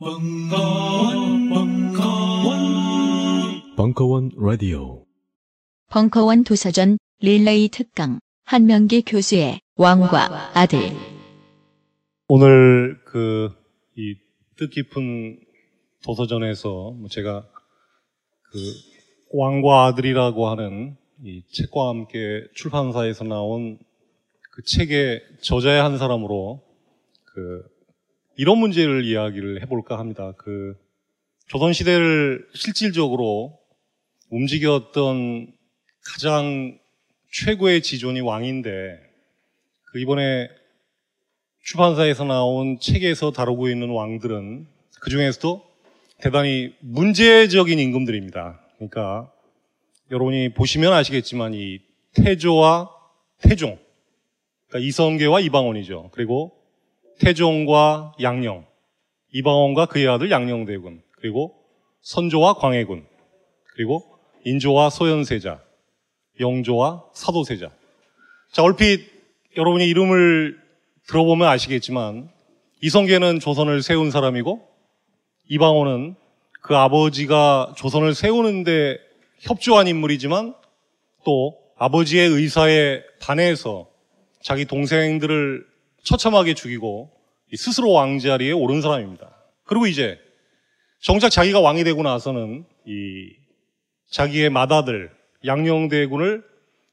벙커원, 벙커원, 벙커원 라디오. 벙커원 도서전 릴레이 특강. 한명기 교수의 왕과 아들. 오늘 그 이 뜻깊은 도서전에서 뭐 제가 그 왕과 아들이라고 하는 이 책과 함께 출판사에서 나온 그 책의 저자의 한 사람으로 그 이런 문제를 이야기를 해볼까 합니다. 그 조선 시대를 실질적으로 움직였던 가장 최고의 지존이 왕인데 그 이번에 출판사에서 나온 책에서 다루고 있는 왕들은 그 중에서도 대단히 문제적인 임금들입니다. 그러니까 여러분이 보시면 아시겠지만 이 태조와 태종, 그러니까 이성계와 이방원이죠. 그리고 태종과 양령, 이방원과 그의 아들 양령대군, 그리고 선조와 광해군, 그리고 인조와 소현세자, 영조와 사도세자. 자, 얼핏 여러분이 이름을 들어보면 아시겠지만 이성계는 조선을 세운 사람이고 이방원은 그 아버지가 조선을 세우는데 협조한 인물이지만 또 아버지의 의사에 반해서 자기 동생들을 처참하게 죽이고 스스로 왕자리에 오른 사람입니다. 그리고 이제 정작 자기가 왕이 되고 나서는 이 자기의 맏아들 양녕대군을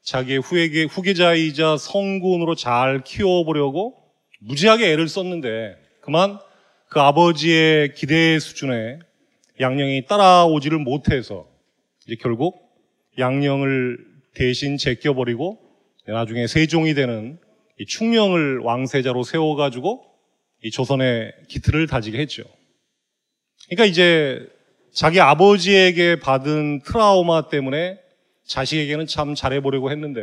자기의 후계, 후계자이자 성군으로 잘 키워보려고 무지하게 애를 썼는데 그만 그 아버지의 기대 수준에 양령이 따라오지를 못해서 이제 결국 양령을 대신 제껴버리고 나중에 세종이 되는 이 충령을 왕세자로 세워가지고 이 조선의 기틀을 다지게 했죠. 그러니까 이제 자기 아버지에게 받은 트라우마 때문에 자식에게는 참 잘해보려고 했는데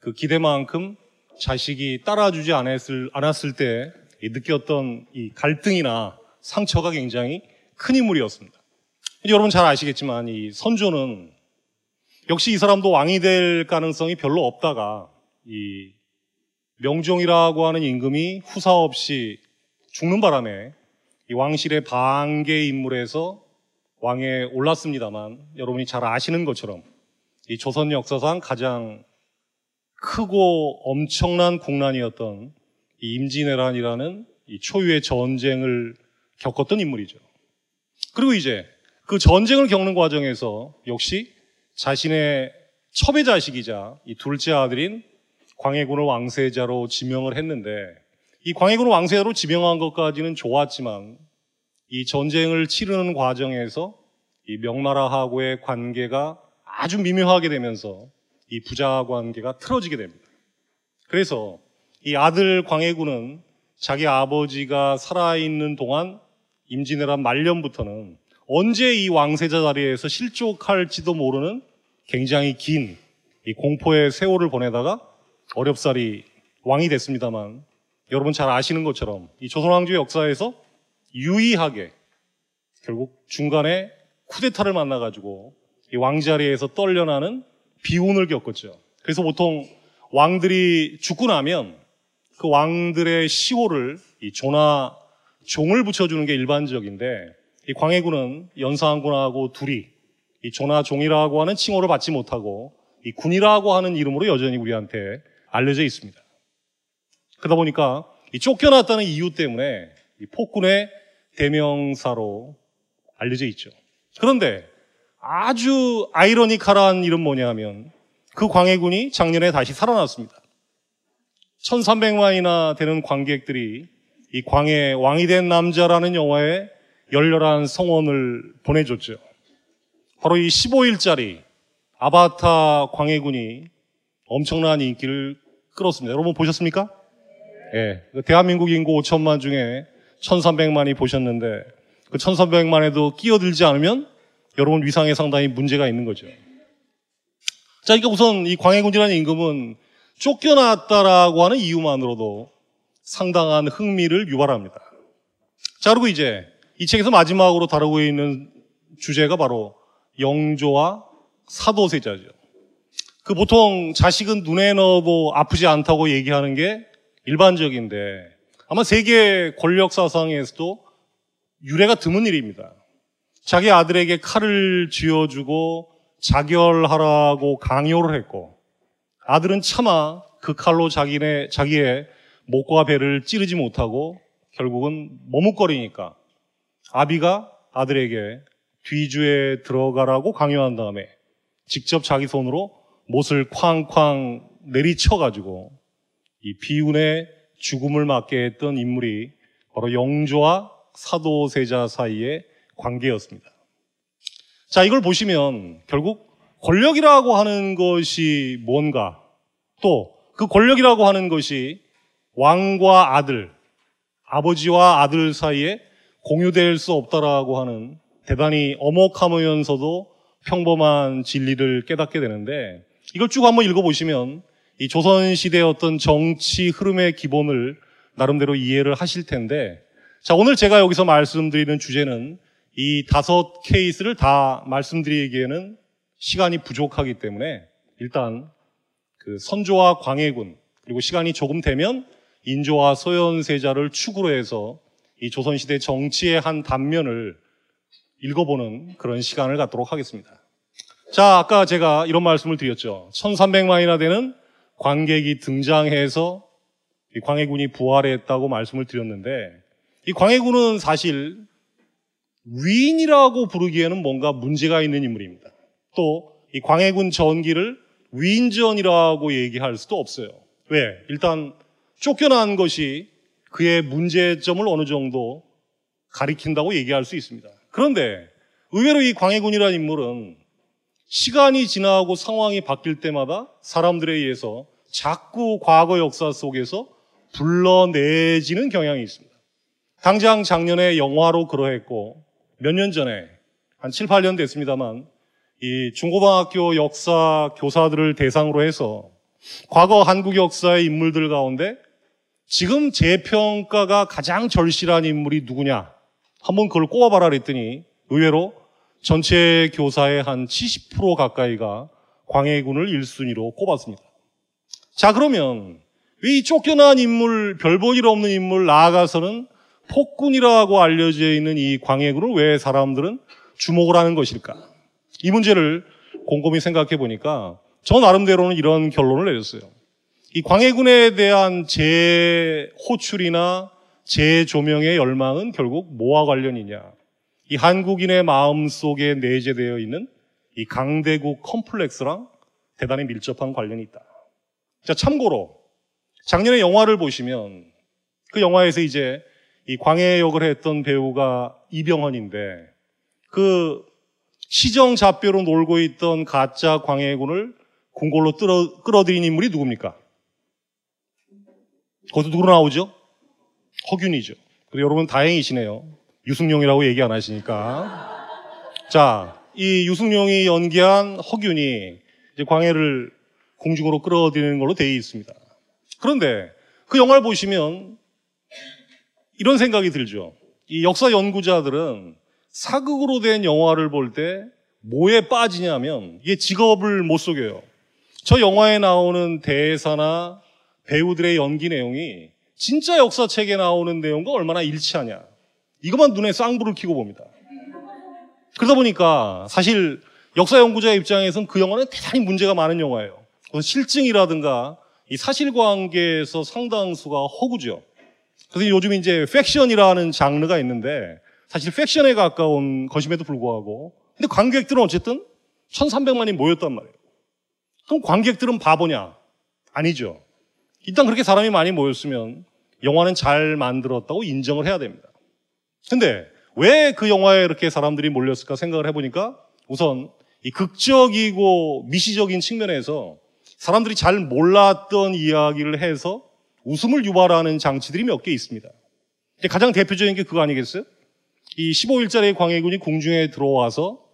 그 기대만큼 자식이 따라주지 않았을, 않았을 때 느꼈던 이 갈등이나 상처가 굉장히 큰 인물이었습니다. 여러분 잘 아시겠지만 이 선조는 역시 이 사람도 왕이 될 가능성이 별로 없다가 이 명종이라고 하는 임금이 후사 없이 죽는 바람에 이 왕실의 반개 인물에서 왕에 올랐습니다만 여러분이 잘 아시는 것처럼 이 조선 역사상 가장 크고 엄청난 국난이었던 이 임진왜란이라는 이 초유의 전쟁을 겪었던 인물이죠. 그리고 이제 그 전쟁을 겪는 과정에서 역시 자신의 첩의 자식이자 이 둘째 아들인 광해군을 왕세자로 지명을 했는데 이 광해군을 왕세자로 지명한 것까지는 좋았지만 이 전쟁을 치르는 과정에서 이 명나라하고의 관계가 아주 미묘하게 되면서 이 부자 관계가 틀어지게 됩니다. 그래서 이 아들 광해군은 자기 아버지가 살아있는 동안 임진왜란 말년부터는 언제 이 왕세자 자리에서 실족할지도 모르는 굉장히 긴 이 공포의 세월을 보내다가 어렵사리 왕이 됐습니다만 여러분 잘 아시는 것처럼 이 조선왕조의 역사에서 유의하게 결국 중간에 쿠데타를 만나가지고 이 왕자리에서 떨려나는 비운을 겪었죠. 그래서 보통 왕들이 죽고 나면 그 왕들의 시호를 이 조나 종을 붙여주는 게 일반적인데 이 광해군은 연사한군하고 둘이 이 조나 종이라고 하는 칭호를 받지 못하고 이 군이라고 하는 이름으로 여전히 우리한테 알려져 있습니다. 그러다 보니까 이 쫓겨났다는 이유 때문에 이 폭군의 대명사로 알려져 있죠. 그런데 아주 아이러니컬한 일은 뭐냐 하면 그 광해군이 작년에 다시 살아났습니다. 1300만이나 되는 관객들이 이 광해 왕이 된 남자라는 영화에 열렬한 성원을 보내줬죠. 바로 이 15일짜리 아바타 광해군이 엄청난 인기를 끌었습니다. 여러분 보셨습니까? 예. 네. 대한민국 인구 5천만 중에 1300만이 보셨는데 그 1300만에도 끼어들지 않으면 여러분 위상에 상당히 문제가 있는 거죠. 자, 그러니까 우선 이 광해군이라는 임금은 쫓겨났다라고 하는 이유만으로도 상당한 흥미를 유발합니다. 자, 그리고 이제 이 책에서 마지막으로 다루고 있는 주제가 바로 영조와 사도세자죠. 그 보통 자식은 눈에 넣어도 아프지 않다고 얘기하는 게 일반적인데 아마 세계 권력 사상에서도 유례가 드문 일입니다. 자기 아들에게 칼을 쥐어주고 자결하라고 강요를 했고 아들은 차마 그 칼로 자기네, 자기의 목과 배를 찌르지 못하고 결국은 머뭇거리니까 아비가 아들에게 뒤주에 들어가라고 강요한 다음에 직접 자기 손으로 못을 쾅쾅 내리쳐가지고 이 비운의 죽음을 맞게 했던 인물이 바로 영조와 사도세자 사이의 관계였습니다. 자, 이걸 보시면 결국 권력이라고 하는 것이 뭔가 또 그 권력이라고 하는 것이 왕과 아들, 아버지와 아들 사이에 공유될 수 없다라고 하는 대단히 엄혹하면서도 평범한 진리를 깨닫게 되는데 이걸 쭉 한번 읽어보시면 이 조선시대의 어떤 정치 흐름의 기본을 나름대로 이해를 하실 텐데 자, 오늘 제가 여기서 말씀드리는 주제는 이 다섯 케이스를 다 말씀드리기에는 시간이 부족하기 때문에 일단 그 선조와 광해군 그리고 시간이 조금 되면 인조와 소현세자를 축으로 해서 이 조선시대 정치의 한 단면을 읽어보는 그런 시간을 갖도록 하겠습니다. 자, 아까 제가 이런 말씀을 드렸죠. 1300만이나 되는 관객이 등장해서 이 광해군이 부활했다고 말씀을 드렸는데 이 광해군은 사실 위인이라고 부르기에는 뭔가 문제가 있는 인물입니다. 또 이 광해군 전기를 위인전이라고 얘기할 수도 없어요. 왜? 일단 쫓겨난 것이 그의 문제점을 어느 정도 가리킨다고 얘기할 수 있습니다. 그런데 의외로 이 광해군이라는 인물은 시간이 지나고 상황이 바뀔 때마다 사람들에 의해서 자꾸 과거 역사 속에서 불러내지는 경향이 있습니다. 당장 작년에 영화로 그러했고 몇 년 전에 한 7, 8년 됐습니다만 이 중고등학교 역사 교사들을 대상으로 해서 과거 한국 역사의 인물들 가운데 지금 재평가가 가장 절실한 인물이 누구냐? 한번 그걸 꼽아봐라 그랬더니 의외로 전체 교사의 한 70% 가까이가 광해군을 1순위로 꼽았습니다. 자, 그러면 왜 이 쫓겨난 인물, 별볼일 없는 인물 나아가서는 폭군이라고 알려져 있는 이 광해군을 왜 사람들은 주목을 하는 것일까? 이 문제를 곰곰이 생각해 보니까 저 나름대로는 이런 결론을 내렸어요. 이 광해군에 대한 재호출이나 재조명의 열망은 결국 뭐와 관련이냐? 이 한국인의 마음 속에 내재되어 있는 이 강대국 컴플렉스랑 대단히 밀접한 관련이 있다. 자, 참고로 작년에 영화를 보시면 그 영화에서 이제 이 광해 역을 했던 배우가 이병헌인데 그 시정 잡뼈로 놀고 있던 가짜 광해군을 궁궐로 끌어, 끌어들인 인물이 누굽니까? 거기서 누구 나오죠? 허균이죠. 그리고 여러분 다행이시네요. 유승용이라고 얘기 안 하시니까. 자, 이 유승용이 연기한 허균이 이제 광해를 궁중으로 끌어들이는 걸로 되어 있습니다. 그런데 그 영화를 보시면 이런 생각이 들죠. 이 역사 연구자들은 사극으로 된 영화를 볼 때 뭐에 빠지냐면 이게 직업을 못 속여요. 저 영화에 나오는 대사나 배우들의 연기 내용이 진짜 역사책에 나오는 내용과 얼마나 일치하냐. 이것만 눈에 쌍불을 켜고 봅니다. 그러다 보니까 사실 역사 연구자 입장에서는 그 영화는 대단히 문제가 많은 영화예요. 실증이라든가 이 사실관계에서 상당수가 허구죠. 그래서 요즘 이제 팩션이라는 장르가 있는데 사실 팩션에 가까운 것임에도 불구하고 근데 관객들은 어쨌든 1300만이 모였단 말이에요. 그럼 관객들은 바보냐? 아니죠. 일단 그렇게 사람이 많이 모였으면 영화는 잘 만들었다고 인정을 해야 됩니다. 근데 왜 그 영화에 이렇게 사람들이 몰렸을까 생각을 해보니까 우선 이 극적이고 미시적인 측면에서 사람들이 잘 몰랐던 이야기를 해서 웃음을 유발하는 장치들이 몇 개 있습니다. 가장 대표적인 게 그거 아니겠어요? 이 15일짜리 광해군이 궁중에 들어와서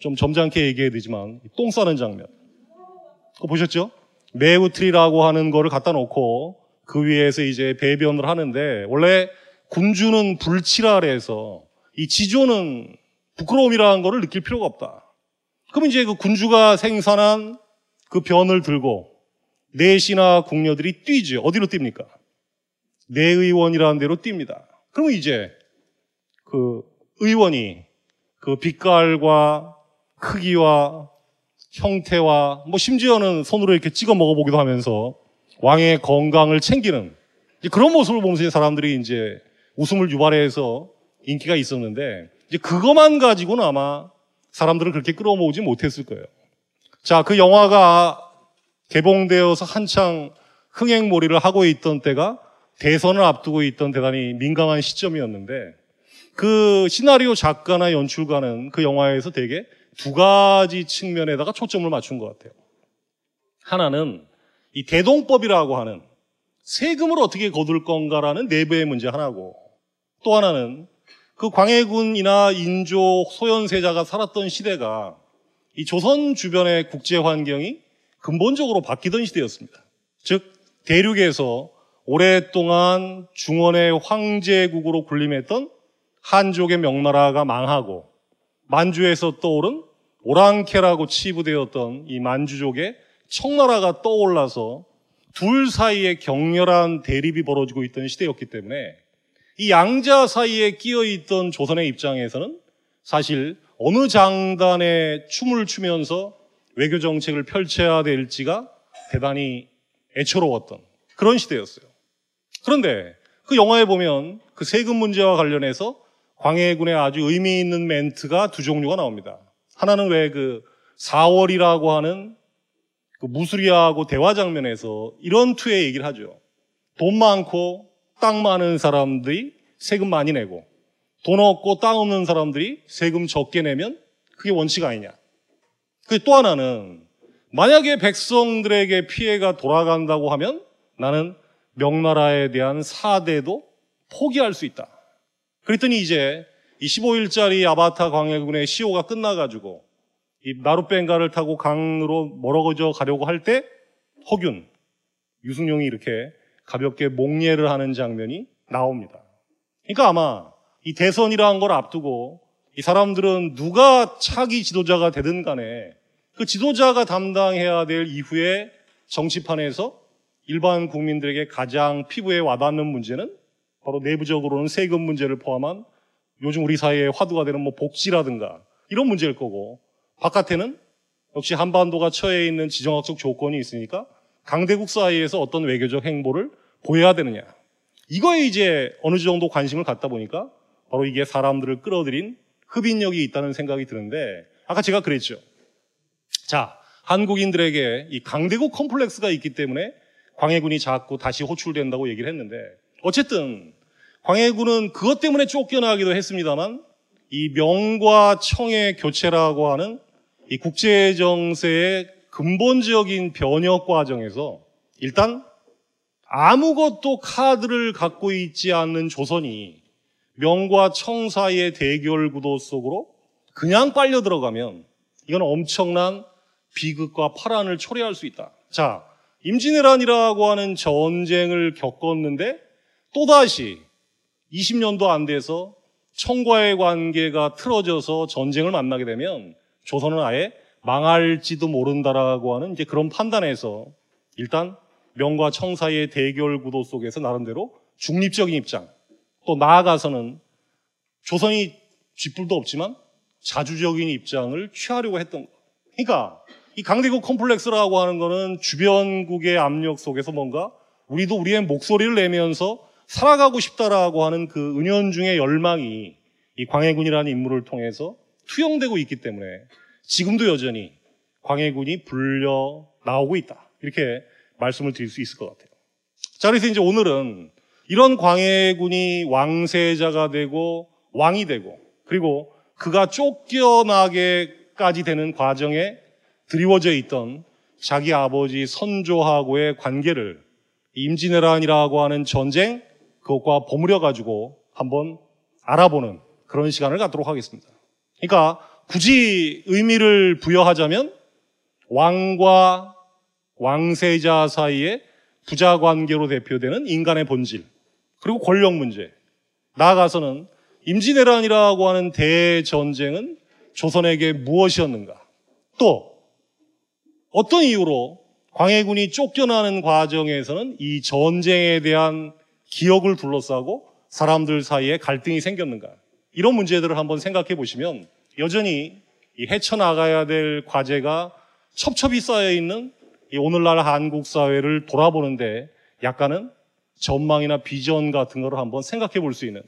좀 점잖게 얘기해야 되지만 똥 싸는 장면. 그거 보셨죠? 매우트리라고 하는 거를 갖다 놓고 그 위에서 이제 배변을 하는데 원래 군주는 불치라해서 이 지조는 부끄러움이라는 거를 느낄 필요가 없다. 그럼 이제 그 군주가 생산한 그 변을 들고 내시나 궁녀들이 뛰죠. 어디로 뜁니까? 내의원이라는 데로 뜁니다. 그러면 이제 그 의원이 그 빛깔과 크기와 형태와 뭐 심지어는 손으로 이렇게 찍어 먹어보기도 하면서 왕의 건강을 챙기는 그런 모습을 보면서 사람들이 이제 웃음을 유발해서 인기가 있었는데 이제 그것만 가지고는 아마 사람들을 그렇게 끌어모으지 못했을 거예요. 자, 그 영화가 개봉되어서 한창 흥행몰이를 하고 있던 때가 대선을 앞두고 있던 대단히 민감한 시점이었는데 그 시나리오 작가나 연출가는 그 영화에서 되게 두 가지 측면에다가 초점을 맞춘 것 같아요. 하나는 이 대동법이라고 하는 세금을 어떻게 거둘 건가라는 내부의 문제 하나고 또 하나는 그 광해군이나 인조 소현세자가 살았던 시대가 이 조선 주변의 국제 환경이 근본적으로 바뀌던 시대였습니다. 즉 대륙에서 오랫동안 중원의 황제국으로 군림했던 한족의 명나라가 망하고 만주에서 떠오른 오랑캐라고 치부되었던 이 만주족의 청나라가 떠올라서 둘 사이에 격렬한 대립이 벌어지고 있던 시대였기 때문에 이 양자 사이에 끼어 있던 조선의 입장에서는 사실 어느 장단에 춤을 추면서 외교 정책을 펼쳐야 될지가 대단히 애처로웠던 그런 시대였어요. 그런데 그 영화에 보면 그 세금 문제와 관련해서 광해군의 아주 의미 있는 멘트가 두 종류가 나옵니다. 하나는 왜 그 4월이라고 하는 그 무수리하고 대화 장면에서 이런 투의 얘기를 하죠. 돈 많고 땅 많은 사람들이 세금 많이 내고 돈 없고 땅 없는 사람들이 세금 적게 내면 그게 원칙 아니냐. 그또 하나는 만약에 백성들에게 피해가 돌아간다고 하면 나는 명나라에 대한 사대도 포기할 수 있다. 그랬더니 이제 이 15일짜리 아바타 광해군의 시호가 끝나가지고 이 나룻뱅가를 타고 강으로 멀어져 가려고 할 때 허균, 유승용이 이렇게 가볍게 목례를 하는 장면이 나옵니다. 그러니까 아마 이 대선이라는 걸 앞두고 이 사람들은 누가 차기 지도자가 되든 간에 그 지도자가 담당해야 될 이후에 정치판에서 일반 국민들에게 가장 피부에 와닿는 문제는 바로 내부적으로는 세금 문제를 포함한 요즘 우리 사회에 화두가 되는 뭐 복지라든가 이런 문제일 거고 바깥에는 역시 한반도가 처해 있는 지정학적 조건이 있으니까 강대국 사이에서 어떤 외교적 행보를 보여야 되느냐. 이거에 이제 어느 정도 관심을 갖다 보니까 바로 이게 사람들을 끌어들인 흡인력이 있다는 생각이 드는데 아까 제가 그랬죠. 자, 한국인들에게 이 강대국 컴플렉스가 있기 때문에 광해군이 자꾸 다시 호출된다고 얘기를 했는데 어쨌든 광해군은 그것 때문에 쫓겨나기도 했습니다만 이 명과 청의 교체라고 하는 이 국제 정세의 근본적인 변혁 과정에서 일단 아무것도 카드를 갖고 있지 않는 조선이 명과 청 사이의 대결 구도 속으로 그냥 빨려 들어가면 이건 엄청난 비극과 파란을 초래할 수 있다. 자, 임진왜란이라고 하는 전쟁을 겪었는데 또다시 20년도 안 돼서 청과의 관계가 틀어져서 전쟁을 만나게 되면 조선은 아예 망할지도 모른다라고 하는 이제 그런 판단에서 일단 명과 청 사이의 대결 구도 속에서 나름대로 중립적인 입장 또 나아가서는 조선이 쥐뿔도 없지만 자주적인 입장을 취하려고 했던 거. 그러니까 이 강대국 컴플렉스라고 하는 거는 주변국의 압력 속에서 뭔가 우리도 우리의 목소리를 내면서 살아가고 싶다라고 하는 그 은연중의 열망이 이 광해군이라는 인물을 통해서 투영되고 있기 때문에 지금도 여전히 광해군이 불려 나오고 있다. 이렇게 말씀을 드릴 수 있을 것 같아요. 자, 그래서 이제 오늘은 이런 광해군이 왕세자가 되고 왕이 되고 그리고 그가 쫓겨나게까지 되는 과정에 드리워져 있던 자기 아버지 선조하고의 관계를 임진왜란이라고 하는 전쟁 그것과 버무려 가지고 한번 알아보는 그런 시간을 갖도록 하겠습니다. 그러니까 굳이 의미를 부여하자면 왕과 왕세자 사이의 부자 관계로 대표되는 인간의 본질 그리고 권력 문제 나아가서는 임진왜란이라고 하는 대전쟁은 조선에게 무엇이었는가 또 어떤 이유로 광해군이 쫓겨나는 과정에서는 이 전쟁에 대한 기억을 둘러싸고 사람들 사이에 갈등이 생겼는가. 이런 문제들을 한번 생각해 보시면 여전히 이 헤쳐나가야 될 과제가 첩첩이 쌓여 있는 이 오늘날 한국 사회를 돌아보는데 약간은 전망이나 비전 같은 거를 한번 생각해 볼 수 있는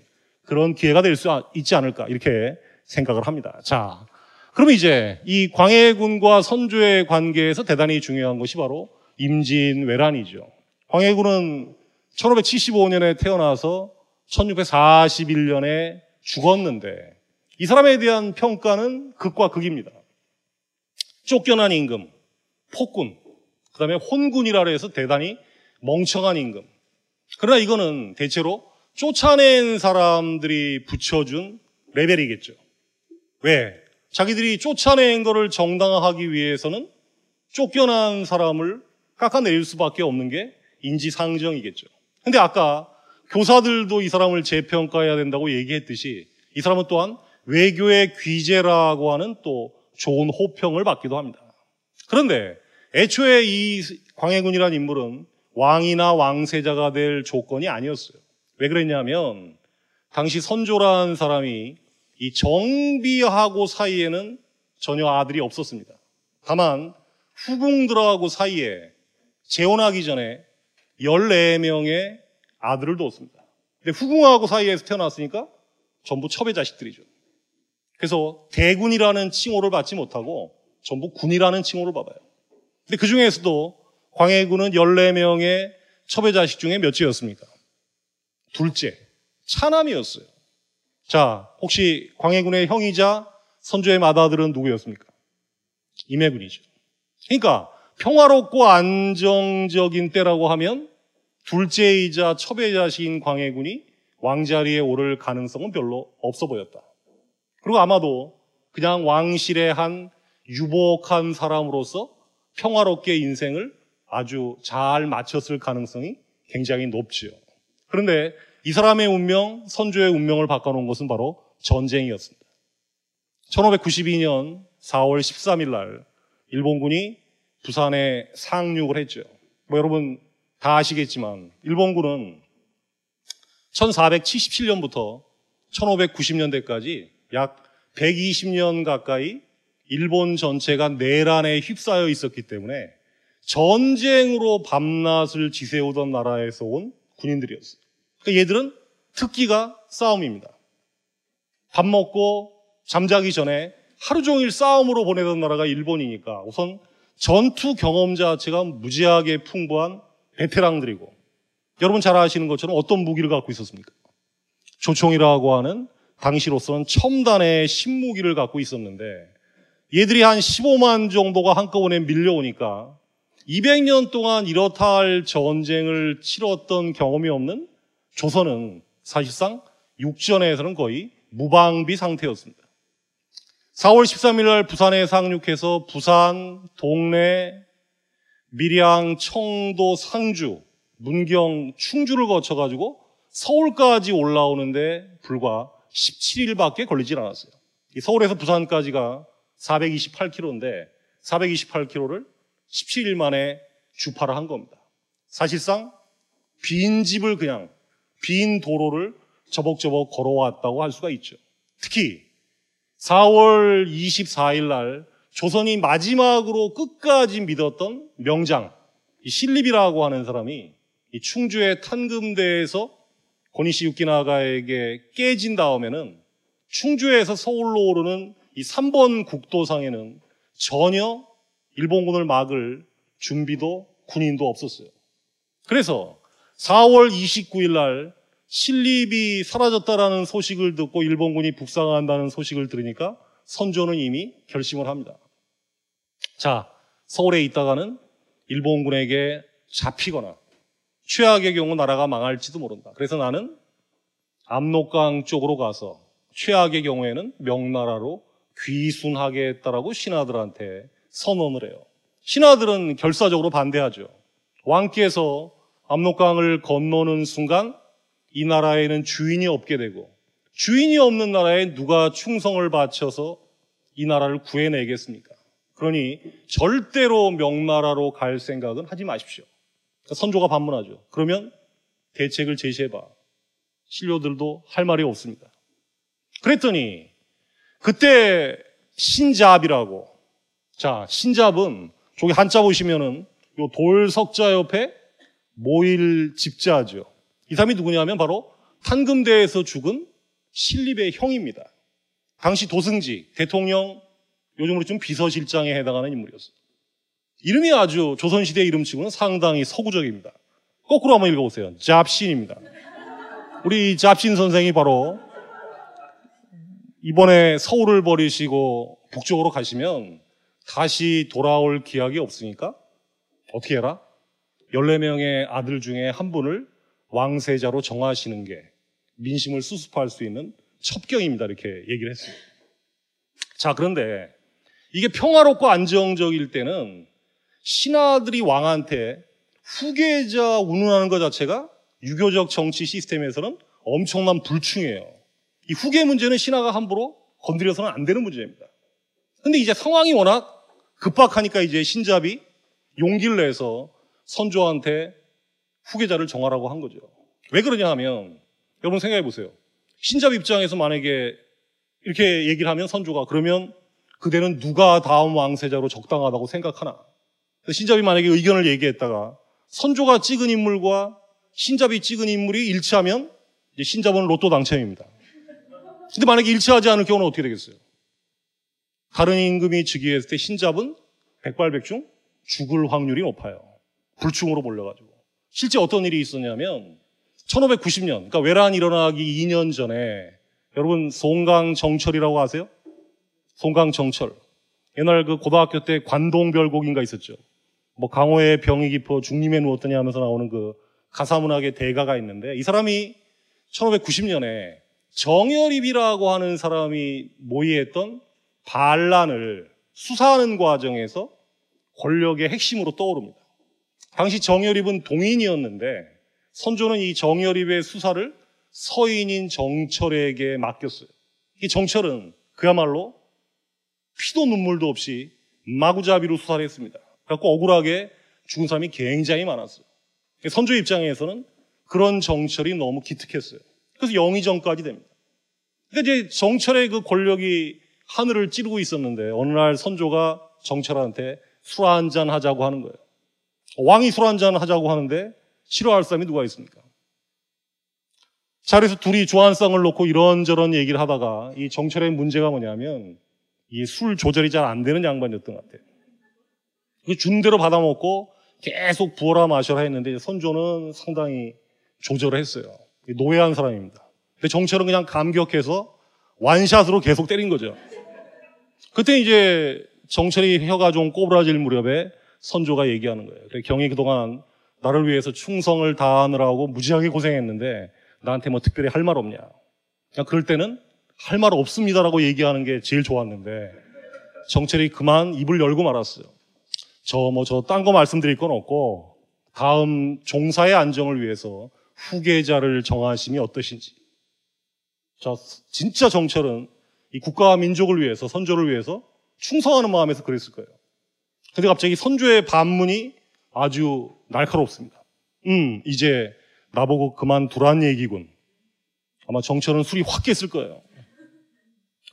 그런 기회가 될 수 있지 않을까 이렇게 생각을 합니다. 자, 그러면 이제 이 광해군과 선조의 관계에서 대단히 중요한 것이 바로 임진왜란이죠. 광해군은 1575년에 태어나서 1641년에 죽었는데 이 사람에 대한 평가는 극과 극입니다. 쫓겨난 임금, 폭군, 그 다음에 혼군이라 해서 대단히 멍청한 임금. 그러나 이거는 대체로 쫓아낸 사람들이 붙여준 레벨이겠죠. 왜? 자기들이 쫓아낸 거를 정당화하기 위해서는 쫓겨난 사람을 깎아내릴 수밖에 없는 게 인지상정이겠죠. 근데 아까 교사들도 이 사람을 재평가해야 된다고 얘기했듯이 이 사람은 또한 외교의 귀재라고 하는 또 좋은 호평을 받기도 합니다. 그런데 애초에 이 광해군이라는 인물은 왕이나 왕세자가 될 조건이 아니었어요. 왜 그랬냐면 당시 선조라는 사람이 이 정비하고 사이에는 전혀 아들이 없었습니다. 다만 후궁들하고 사이에 재혼하기 전에 14명의 아들을 뒀습니다. 근데 후궁하고 사이에서 태어났으니까 전부 첩의 자식들이죠. 그래서 대군이라는 칭호를 받지 못하고 전부 군이라는 칭호를 받아요. 근데 그 중에서도 광해군은 14명의 첩의 자식 중에 몇째였습니까? 둘째, 차남이었어요. 자, 혹시 광해군의 형이자 선조의 맏아들은 누구였습니까? 임해군이죠. 그러니까 평화롭고 안정적인 때라고 하면 둘째이자 첩의 자식인 광해군이 왕자리에 오를 가능성은 별로 없어 보였다. 그리고 아마도 그냥 왕실의 한 유복한 사람으로서 평화롭게 인생을 아주 잘 마쳤을 가능성이 굉장히 높지요. 그런데 이 사람의 운명, 선조의 운명을 바꿔놓은 것은 바로 전쟁이었습니다. 1592년 4월 13일 날 일본군이 부산에 상륙을 했죠. 뭐 여러분 다 아시겠지만 일본군은 1477년부터 1590년대까지 약 120년 가까이 일본 전체가 내란에 휩싸여 있었기 때문에 전쟁으로 밤낮을 지새우던 나라에서 온 군인들이었어요. 그러니까 얘들은 특기가 싸움입니다. 밥 먹고 잠자기 전에 하루 종일 싸움으로 보내던 나라가 일본이니까 우선 전투 경험 자체가 무지하게 풍부한 베테랑들이고 여러분 잘 아시는 것처럼 어떤 무기를 갖고 있었습니까? 조총이라고 하는 당시로서는 첨단의 신무기를 갖고 있었는데 얘들이 한 15만 정도가 한꺼번에 밀려오니까 200년 동안 이렇다 할 전쟁을 치렀던 경험이 없는 조선은 사실상 육전에서는 거의 무방비 상태였습니다. 4월 13일 날 부산에 상륙해서 부산, 동래, 밀양, 청도, 상주, 문경, 충주를 거쳐가지고 서울까지 올라오는데 불과 17일밖에 걸리질 않았어요. 서울에서 부산까지가 428km인데 428km를 17일 만에 주파를 한 겁니다. 사실상 빈 집을 그냥 빈 도로를 저벅저벅 걸어왔다고 할 수가 있죠. 특히 4월 24일 날 조선이 마지막으로 끝까지 믿었던 명장 신립이라고 하는 사람이 충주의 탄금대에서 고니시 유키나가에게 깨진 다음에는 충주에서 서울로 오르는 이 3번 국도상에는 전혀 일본군을 막을 준비도 군인도 없었어요. 그래서 4월 29일 날 신립이 사라졌다라는 소식을 듣고 일본군이 북상한다는 소식을 들으니까 선조는 이미 결심을 합니다. 자, 서울에 있다가는 일본군에게 잡히거나 최악의 경우 나라가 망할지도 모른다. 그래서 나는 압록강 쪽으로 가서 최악의 경우에는 명나라로 귀순하겠다라고 신하들한테 선언을 해요. 신하들은 결사적으로 반대하죠. 왕께서 압록강을 건너는 순간 이 나라에는 주인이 없게 되고 주인이 없는 나라에 누가 충성을 바쳐서 이 나라를 구해내겠습니까? 그러니 절대로 명나라로 갈 생각은 하지 마십시오. 그러니까 선조가 반문하죠. 그러면 대책을 제시해봐. 신료들도 할 말이 없습니다. 그랬더니 그때 신잡이라고 자 신잡은 저기 한자 보시면은 요 돌석자 옆에 모일 집자죠. 이 사람이 누구냐면 바로 탄금대에서 죽은 신립의 형입니다. 당시 도승지 대통령 요즘으로 좀 비서실장에 해당하는 인물이었어요. 이름이 아주 조선시대 이름 치고는 상당히 서구적입니다. 거꾸로 한번 읽어보세요. 잡신입니다. 우리 잡신 선생이 바로 이번에 서울을 버리시고 북쪽으로 가시면 다시 돌아올 기약이 없으니까 어떻게 해라? 14명의 아들 중에 한 분을 왕세자로 정하시는 게 민심을 수습할 수 있는 첩경입니다. 이렇게 얘기를 했습니다. 자, 그런데 이게 평화롭고 안정적일 때는 신하들이 왕한테 후계자 운운하는 것 자체가 유교적 정치 시스템에서는 엄청난 불충이에요. 이 후계 문제는 신하가 함부로 건드려서는 안 되는 문제입니다. 근데 이제 상황이 워낙 급박하니까 이제 신잡이 용기를 내서 선조한테 후계자를 정하라고 한 거죠. 왜 그러냐 하면 여러분 생각해 보세요. 신잡 입장에서 만약에 이렇게 얘기를 하면 선조가 그러면 그대는 누가 다음 왕세자로 적당하다고 생각하나? 신잡이 만약에 의견을 얘기했다가 선조가 찍은 인물과 신잡이 찍은 인물이 일치하면 신잡은 로또 당첨입니다. 근데 만약에 일치하지 않을 경우는 어떻게 되겠어요? 다른 임금이 즉위했을 때 신잡은 백발백중 죽을 확률이 높아요. 불충으로 몰려가지고. 실제 어떤 일이 있었냐면 1590년, 그러니까 외란이 일어나기 2년 전에 여러분 송강 정철이라고 아세요? 송강 정철. 옛날 그 고등학교 때 관동별곡인가 있었죠. 뭐 강호의 병이 깊어 중림에 누웠더니 하면서 나오는 그 가사문학의 대가가 있는데 이 사람이 1590년에 정열입이라고 하는 사람이 모의했던 반란을 수사하는 과정에서 권력의 핵심으로 떠오릅니다. 당시 정열입은 동인이었는데 선조는 이 정열입의 수사를 서인인 정철에게 맡겼어요. 이 정철은 그야말로 피도 눈물도 없이 마구잡이로 수사를 했습니다. 그래갖고 억울하게 죽은 사람이 굉장히 많았어요. 선조 입장에서는 그런 정철이 너무 기특했어요. 그래서 영의정까지 됩니다. 그러니까 이제 정철의 그 권력이 하늘을 찌르고 있었는데 어느 날 선조가 정철한테 술 한잔 하자고 하는 거예요. 왕이 술 한잔 하자고 하는데 싫어할 사람이 누가 있습니까? 자, 그래서 둘이 조한상을 놓고 이런저런 얘기를 하다가 이 정철의 문제가 뭐냐면 이 술 조절이 잘 안 되는 양반이었던 것 같아요. 그 준대로 받아먹고 계속 부어라 마셔라 했는데 선조는 상당히 조절을 했어요. 노예한 사람입니다. 근데 정철은 그냥 감격해서 완샷으로 계속 때린 거죠. 그때 이제 정철이 혀가 좀 꼬부라질 무렵에 선조가 얘기하는 거예요. 그래, 경이 그동안 나를 위해서 충성을 다하느라고 무지하게 고생했는데 나한테 뭐 특별히 할 말 없냐. 그냥 그럴 때는 할 말 없습니다라고 얘기하는 게 제일 좋았는데 정철이 그만 입을 열고 말았어요. 저 뭐 저 딴 거 말씀드릴 건 없고 다음 종사의 안정을 위해서 후계자를 정하심이 어떠신지. 자, 진짜 정철은 이 국가와 민족을 위해서 선조를 위해서 충성하는 마음에서 그랬을 거예요. 근데 갑자기 선조의 반문이 아주 날카롭습니다. 음, 이제 나보고 그만두란 얘기군. 아마 정철은 술이 확 깼을 거예요.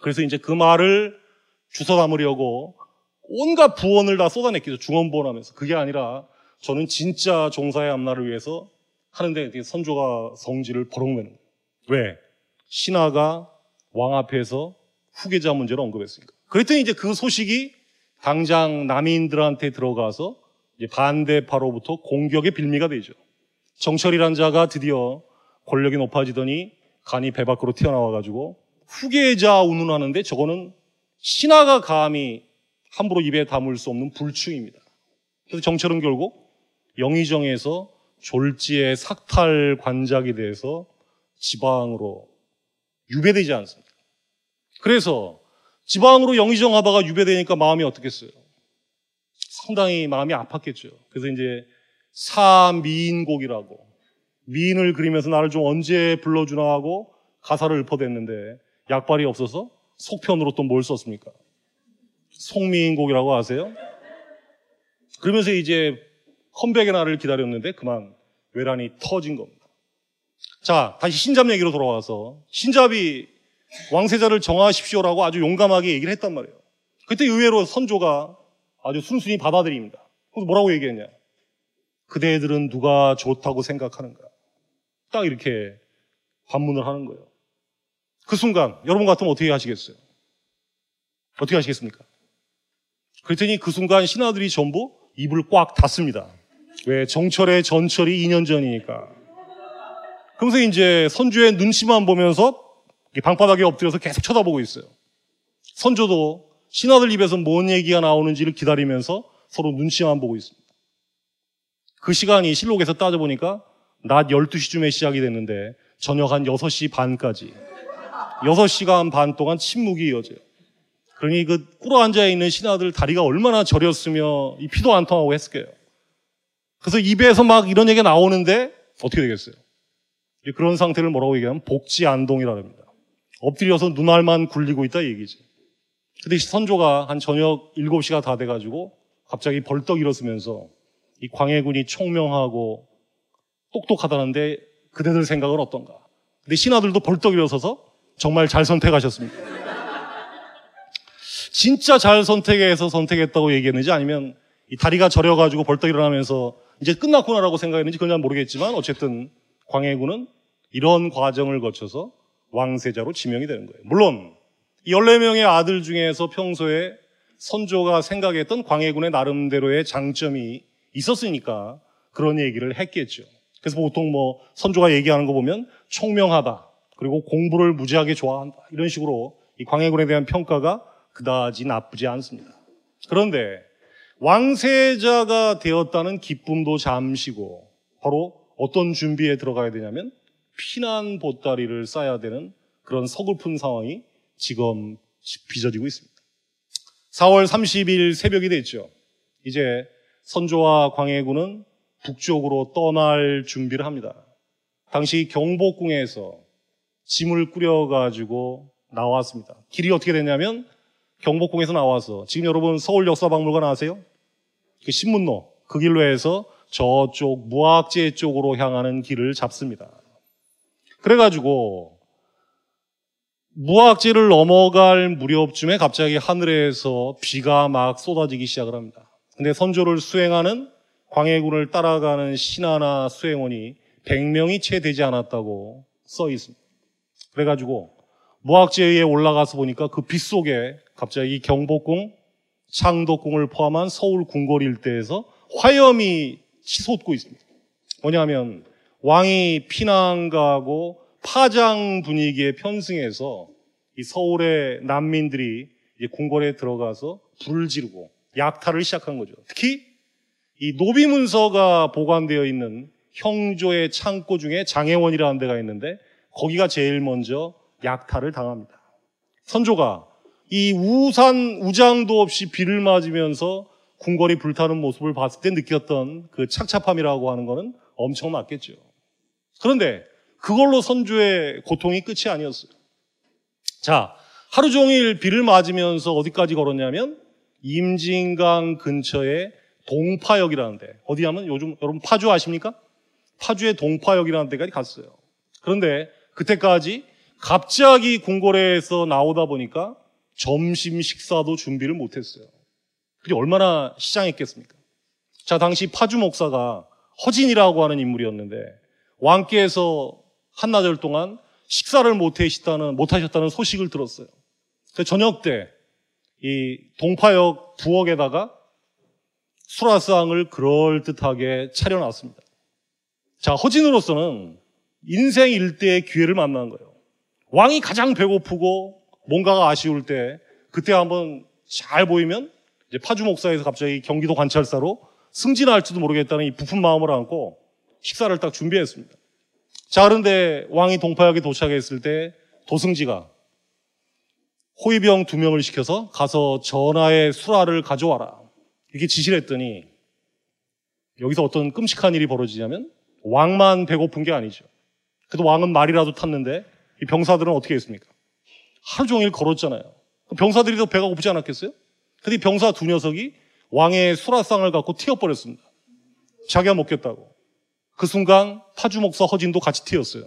그래서 이제 그 말을 주워 담으려고 온갖 부원을 다 쏟아냈겠죠. 중언부원하면서. 그게 아니라 저는 진짜 종사의 앞날을 위해서 하는데 선조가 성질을 버럭내는 거예요. 왜? 신하가 왕 앞에서 후계자 문제를 언급했으니까. 그랬더니 이제 그 소식이 당장 남인들한테 들어가서 반대파로부터 공격의 빌미가 되죠. 정철이란 자가 드디어 권력이 높아지더니 간이 배 밖으로 튀어나와가지고 후계자 운운하는데 저거는 신하가 감히 함부로 입에 담을 수 없는 불충입니다. 그래서 정철은 결국 영의정에서 졸지의 삭탈 관작이 돼서 지방으로 유배되지 않습니다. 그래서 지방으로 영의정 하다가 유배되니까 마음이 어떻겠어요? 상당히 마음이 아팠겠죠. 그래서 이제 사미인곡이라고 미인을 그리면서 나를 좀 언제 불러주나 하고 가사를 읊어댔는데 약발이 없어서 속편으로 또 뭘 썼습니까? 송미인곡이라고 아세요? 그러면서 이제 컴백의 날을 기다렸는데 그만 외란이 터진 겁니다. 자, 다시 신잡 얘기로 돌아와서 신잡이 왕세자를 정하십시오라고 아주 용감하게 얘기를 했단 말이에요. 그때 의외로 선조가 아주 순순히 받아들입니다. 그래서 뭐라고 얘기했냐? 그대들은 누가 좋다고 생각하는가? 딱 이렇게 반문을 하는 거예요. 그 순간 여러분 같으면 어떻게 하시겠어요? 어떻게 하시겠습니까? 그랬더니 그 순간 신하들이 전부 입을 꽉 닫습니다. 왜? 정철의 전철이 2년 전이니까. 그러면서 이제 선조의 눈치만 보면서 방바닥에 엎드려서 계속 쳐다보고 있어요. 선조도 신하들 입에서 뭔 얘기가 나오는지를 기다리면서 서로 눈치만 보고 있습니다. 그 시간이 실록에서 따져보니까 낮 12시쯤에 시작이 됐는데 저녁 한 6시 반까지 6시간 반 동안 침묵이 이어져요. 그러니 그 꿇어 앉아 있는 신하들 다리가 얼마나 저렸으며 이 피도 안 통하고 했을게요. 그래서 입에서 막 이런 얘기가 나오는데 어떻게 되겠어요? 그런 상태를 뭐라고 얘기하면 복지 안동이라 합니다. 엎드려서 눈알만 굴리고 있다 얘기지. 근데 선조가 한 저녁 7시가 다 돼가지고 갑자기 벌떡 일어서면서 이 광해군이 총명하고 똑똑하다는데 그대들 생각은 어떤가? 근데 신하들도 벌떡 일어서서 정말 잘 선택하셨습니다. 진짜 잘 선택해서 선택했다고 얘기했는지 아니면 이 다리가 저려가지고 벌떡 일어나면서 이제 끝났구나라고 생각했는지 그건 잘 모르겠지만 어쨌든 광해군은 이런 과정을 거쳐서 왕세자로 지명이 되는 거예요. 물론 14명의 아들 중에서 평소에 선조가 생각했던 광해군의 나름대로의 장점이 있었으니까 그런 얘기를 했겠죠. 그래서 보통 뭐 선조가 얘기하는 거 보면 총명하다. 그리고 공부를 무지하게 좋아한다. 이런 식으로 이 광해군에 대한 평가가 그다지 나쁘지 않습니다. 그런데 왕세자가 되었다는 기쁨도 잠시고 바로 어떤 준비에 들어가야 되냐면 피난 보따리를 싸야 되는 그런 서글픈 상황이 지금 빚어지고 있습니다. 4월 30일 새벽이 됐죠. 이제 선조와 광해군은 북쪽으로 떠날 준비를 합니다. 당시 경복궁에서 짐을 꾸려가지고 나왔습니다. 길이 어떻게 됐냐면 경복궁에서 나와서 지금 여러분 서울 역사박물관 아세요? 그 신문로 그 길로 해서 저쪽 무학재 쪽으로 향하는 길을 잡습니다. 그래가지고 무학재를 넘어갈 무렵쯤에 갑자기 하늘에서 비가 막 쏟아지기 시작을 합니다. 근데 선조를 수행하는 광해군을 따라가는 신하나 수행원이 100명이 채 되지 않았다고 써 있습니다. 그래가지고 무학재에 올라가서 보니까 그빛 속에 갑자기 경복궁, 창덕궁을 포함한 서울 궁궐 일대에서 화염이 치솟고 있습니다. 뭐냐면 왕이 피난 가고 파장 분위기에 편승해서 이 서울의 난민들이 궁궐에 들어가서 불을 지르고 약탈을 시작한 거죠. 특히 이 노비 문서가 보관되어 있는 형조의 창고 중에 장애원이라는 데가 있는데 거기가 제일 먼저 약탈을 당합니다. 선조가 이 우산 우장도 없이 비를 맞으면서 궁궐이 불타는 모습을 봤을 때 느꼈던 그 착잡함이라고 하는 것은 엄청났겠죠. 그런데 그걸로 선조의 고통이 끝이 아니었어요. 자, 하루 종일 비를 맞으면서 어디까지 걸었냐면 임진강 근처에 동파역이라는데 어디 하면 요즘 여러분 파주 아십니까? 파주의 동파역이라는 데까지 갔어요. 그런데 그때까지 갑자기 궁궐에서 나오다 보니까 점심 식사도 준비를 못했어요. 그게 얼마나 시장했겠습니까? 자, 당시 파주 목사가 허진이라고 하는 인물이었는데 왕께서 한나절 동안 식사를 못하셨다는, 못하셨다는 소식을 들었어요. 그 저녁 때 이 동파역 부엌에다가 수라상을 그럴듯하게 차려놨습니다. 자, 허진으로서는 인생 일대의 기회를 만난 거예요. 왕이 가장 배고프고 뭔가가 아쉬울 때 그때 한번 잘 보이면 이제 파주 목사에서 갑자기 경기도 관찰사로 승진할지도 모르겠다는 이 부푼 마음을 안고 식사를 딱 준비했습니다. 자, 그런데 왕이 동파역에 도착했을 때 도승지가 호위병 두 명을 시켜서 가서 전하의 수라를 가져와라. 이렇게 지시를 했더니 여기서 어떤 끔찍한 일이 벌어지냐면 왕만 배고픈 게 아니죠. 그래도 왕은 말이라도 탔는데 이 병사들은 어떻게 했습니까? 하루 종일 걸었잖아요. 병사들이 더 배가 고프지 않았겠어요? 근데 병사 두 녀석이 왕의 수라상을 갖고 튀어버렸습니다. 자기가 먹겠다고. 그 순간 파주 목사 허진도 같이 튀었어요.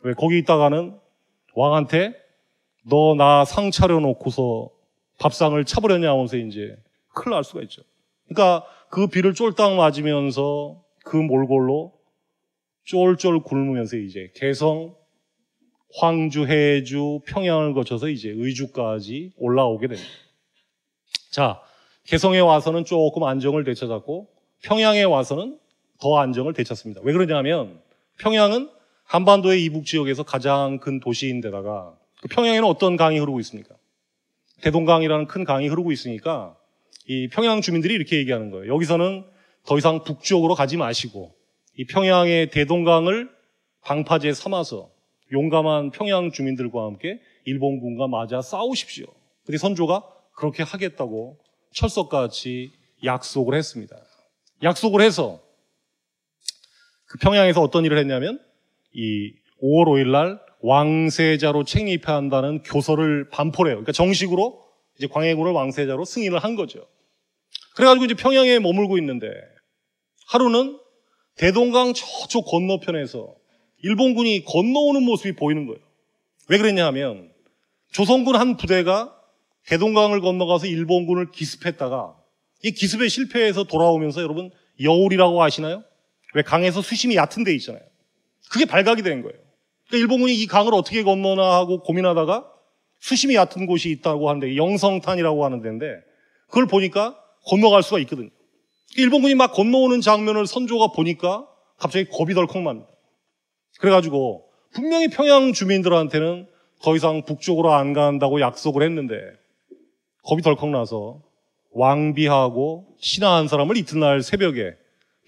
왜? 거기 있다가는 왕한테 너 나 상 차려놓고서 밥상을 차버렸냐 하면서 이제 큰일 날 수가 있죠. 그러니까 그 비를 쫄딱 맞으면서 그 몰골로 쫄쫄 굶으면서 이제 개성, 황주, 해주, 평양을 거쳐서 이제 의주까지 올라오게 됩니다. 자, 개성에 와서는 조금 안정을 되찾았고 평양에 와서는 더 안정을 되찾습니다. 왜 그러냐면 평양은 한반도의 이북 지역에서 가장 큰 도시인데다가 그 평양에는 어떤 강이 흐르고 있습니까? 대동강이라는 큰 강이 흐르고 있으니까 이 평양 주민들이 이렇게 얘기하는 거예요. 여기서는 더 이상 북쪽으로 가지 마시고 이 평양의 대동강을 방파제 삼아서 용감한 평양 주민들과 함께 일본군과 맞아 싸우십시오. 근데 선조가 그렇게 하겠다고 철석같이 약속을 했습니다. 약속을 해서 그 평양에서 어떤 일을 했냐면 이 5월 5일 날 왕세자로 책립해야 한다는 교서를 반포해요. 그러니까 정식으로 이제 광해군을 왕세자로 승인을 한 거죠. 그래가지고 이제 평양에 머물고 있는데 하루는 대동강 저쪽 건너편에서 일본군이 건너오는 모습이 보이는 거예요. 왜 그랬냐 하면 조선군 한 부대가 대동강을 건너가서 일본군을 기습했다가 이 기습에 실패해서 돌아오면서 여러분 여울이라고 아시나요? 왜 강에서 수심이 얕은 데 있잖아요. 그게 발각이 된 거예요. 그러니까 일본군이 이 강을 어떻게 건너나 하고 고민하다가 수심이 얕은 곳이 있다고 하는데 영성탄이라고 하는 데인데 그걸 보니까 건너갈 수가 있거든요. 일본군이 막 건너오는 장면을 선조가 보니까 갑자기 겁이 덜컥 납니다. 그래가지고 분명히 평양 주민들한테는 더 이상 북쪽으로 안 간다고 약속을 했는데 겁이 덜컥 나서 왕비하고 신하 한 사람을 이튿날 새벽에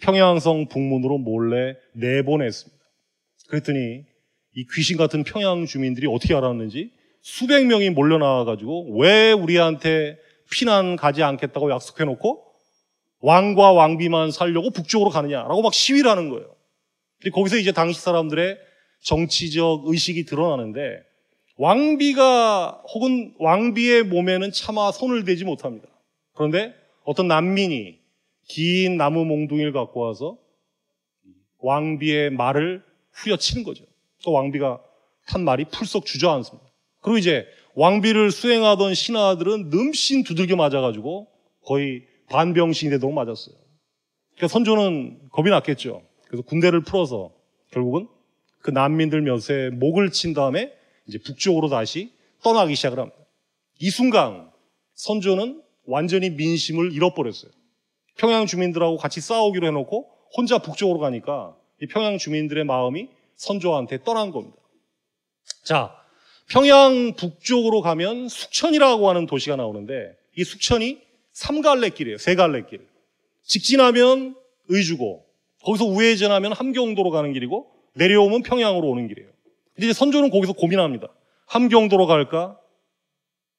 평양성 북문으로 몰래 내보냈습니다. 그랬더니 이 귀신 같은 평양 주민들이 어떻게 알았는지 수백 명이 몰려 나와가지고 왜 우리한테 피난 가지 않겠다고 약속해놓고 왕과 왕비만 살려고 북쪽으로 가느냐라고 막 시위를 하는 거예요. 근데 거기서 이제 당시 사람들의 정치적 의식이 드러나는데 왕비가 혹은 왕비의 몸에는 차마 손을 대지 못합니다. 그런데 어떤 난민이 긴 나무 몽둥이를 갖고 와서 왕비의 말을 후려치는 거죠. 또 왕비가 탄 말이 풀썩 주저앉습니다. 그리고 이제 왕비를 수행하던 신하들은 넘신 두들겨 맞아가지고 거의 반병신이 되도록 맞았어요. 그러니까 선조는 겁이 났겠죠. 그래서 군대를 풀어서 결국은 그 난민들 몇에 목을 친 다음에 이제 북쪽으로 다시 떠나기 시작을 합니다. 이 순간 선조는 완전히 민심을 잃어버렸어요. 평양 주민들하고 같이 싸우기로 해놓고 혼자 북쪽으로 가니까 이 평양 주민들의 마음이 선조한테 떠난 겁니다. 자, 평양 북쪽으로 가면 숙천이라고 하는 도시가 나오는데 이 숙천이 삼갈래길이에요. 세갈래길. 직진하면 의주고 거기서 우회전하면 함경도로 가는 길이고 내려오면 평양으로 오는 길이에요. 근데 이제 선조는 거기서 고민합니다. 함경도로 갈까?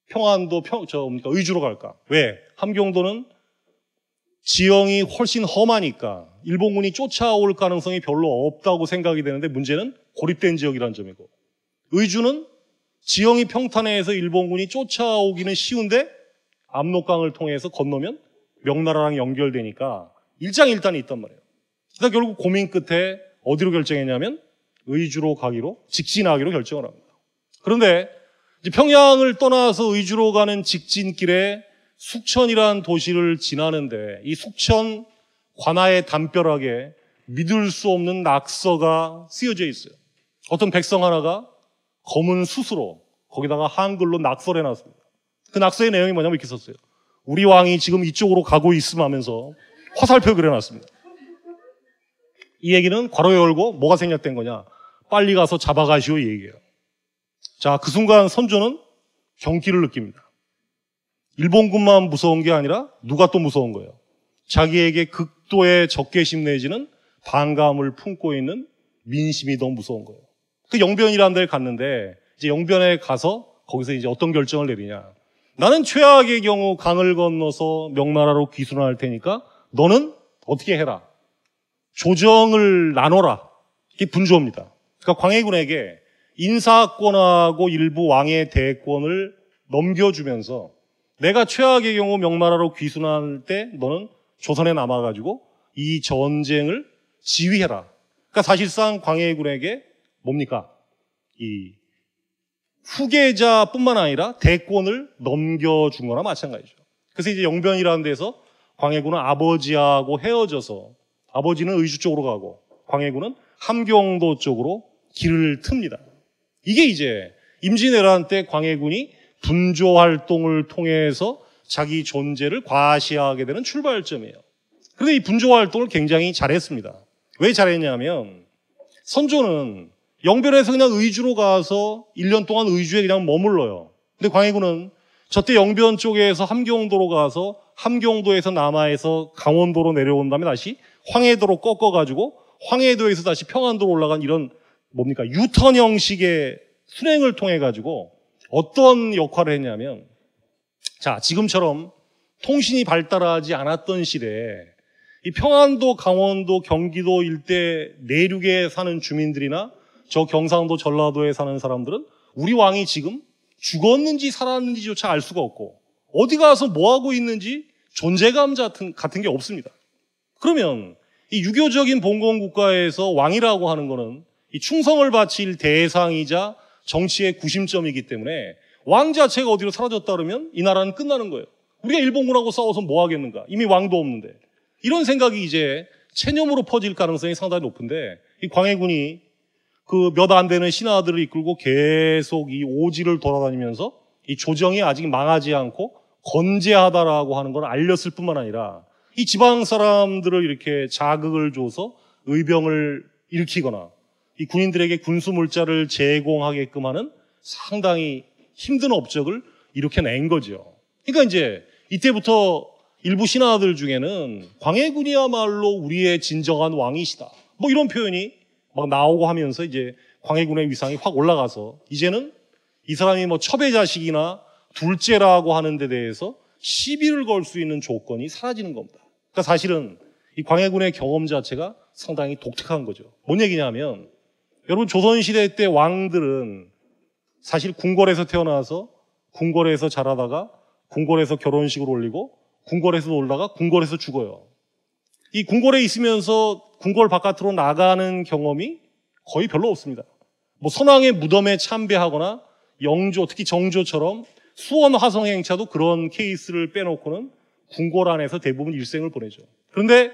평안도 평, 저, 뭡니까? 의주로 갈까? 왜? 함경도는 지형이 훨씬 험하니까 일본군이 쫓아올 가능성이 별로 없다고 생각이 되는데 문제는 고립된 지역이라는 점이고 의주는 지형이 평탄해서 일본군이 쫓아오기는 쉬운데 압록강을 통해서 건너면 명나라랑 연결되니까 일장일단이 있단 말이에요. 그래서 결국 고민 끝에 어디로 결정했냐면 의주로 가기로 직진하기로 결정을 합니다. 그런데 평양을 떠나서 의주로 가는 직진길에 숙천이라는 도시를 지나는데 이 숙천 관하에 담벼락에 믿을 수 없는 낙서가 쓰여져 있어요. 어떤 백성 하나가 검은 숯으로 거기다가 한글로 낙서를 해놨습니다. 그 낙서의 내용이 뭐냐면 이렇게 썼어요. 우리 왕이 지금 이쪽으로 가고 있음 하면서 화살표 그려놨습니다. 이 얘기는 괄호 열고 뭐가 생략된 거냐? 빨리 가서 잡아가시오 이 얘기예요. 자, 그 순간 선조는 경기를 느낍니다. 일본군만 무서운 게 아니라 누가 또 무서운 거예요. 자기에게 극도의 적개심 내지는 반감을 품고 있는 민심이 더 무서운 거예요. 그 영변이라는 데를 갔는데 이제 영변에 가서 거기서 이제 어떤 결정을 내리냐. 나는 최악의 경우 강을 건너서 명나라로 귀순할 테니까 너는 어떻게 해라. 조정을 나눠라. 이게 분조입니다. 그러니까 광해군에게 인사권하고 일부 왕의 대권을 넘겨주면서 내가 최악의 경우 명나라로 귀순할 때 너는 조선에 남아가지고 이 전쟁을 지휘해라. 그러니까 사실상 광해군에게 뭡니까? 이 후계자뿐만 아니라 대권을 넘겨준 거나 마찬가지죠. 그래서 이제 영변이라는 데서 광해군은 아버지하고 헤어져서 아버지는 의주 쪽으로 가고 광해군은 함경도 쪽으로 길을 틉니다. 이게 이제 임진왜란 때 광해군이 분조 활동을 통해서 자기 존재를 과시하게 되는 출발점이에요. 그런데 이 분조 활동을 굉장히 잘했습니다. 왜 잘했냐면 선조는 영변에서 그냥 의주로 가서 1년 동안 의주에 그냥 머물러요. 근데 광해군은 저때 영변 쪽에서 함경도로 가서 함경도에서 남하에서 강원도로 내려온 다음에 다시 황해도로 꺾어가지고 황해도에서 다시 평안도로 올라간 이런 뭡니까 유턴 형식의 순행을 통해 가지고 어떤 역할을 했냐면 자 지금처럼 통신이 발달하지 않았던 시대에 이 평안도, 강원도, 경기도 일대 내륙에 사는 주민들이나 저 경상도, 전라도에 사는 사람들은 우리 왕이 지금 죽었는지 살았는지조차 알 수가 없고 어디 가서 뭐 하고 있는지 존재감 같은, 같은 게 없습니다. 그러면 이 유교적인 봉건 국가에서 왕이라고 하는 거는 이 충성을 바칠 대상이자 정치의 구심점이기 때문에 왕 자체가 어디로 사라졌다 그러면 이 나라는 끝나는 거예요. 우리가 일본군하고 싸워서 뭐 하겠는가? 이미 왕도 없는데. 이런 생각이 이제 체념으로 퍼질 가능성이 상당히 높은데 이 광해군이 그 몇 안 되는 신하들을 이끌고 계속 이 오지를 돌아다니면서 이 조정이 아직 망하지 않고 건재하다라고 하는 걸 알렸을 뿐만 아니라 이 지방 사람들을 이렇게 자극을 줘서 의병을 일으키거나 이 군인들에게 군수 물자를 제공하게끔 하는 상당히 힘든 업적을 일으켜낸 거죠. 그러니까 이제 이때부터 일부 신하들 중에는 광해군이야말로 우리의 진정한 왕이시다. 뭐 이런 표현이 막 나오고 하면서 이제 광해군의 위상이 확 올라가서 이제는 이 사람이 뭐 첩의 자식이나 둘째라고 하는 데 대해서 시비를 걸 수 있는 조건이 사라지는 겁니다. 그러니까 사실은 이 광해군의 경험 자체가 상당히 독특한 거죠. 뭔 얘기냐면 여러분 조선시대 때 왕들은 사실 궁궐에서 태어나서 궁궐에서 자라다가 궁궐에서 결혼식을 올리고 궁궐에서 놀다가 궁궐에서 죽어요. 이 궁궐에 있으면서 궁궐 바깥으로 나가는 경험이 거의 별로 없습니다. 뭐 선왕의 무덤에 참배하거나 영조, 특히 정조처럼 수원 화성 행차도 그런 케이스를 빼놓고는 궁궐 안에서 대부분 일생을 보내죠. 그런데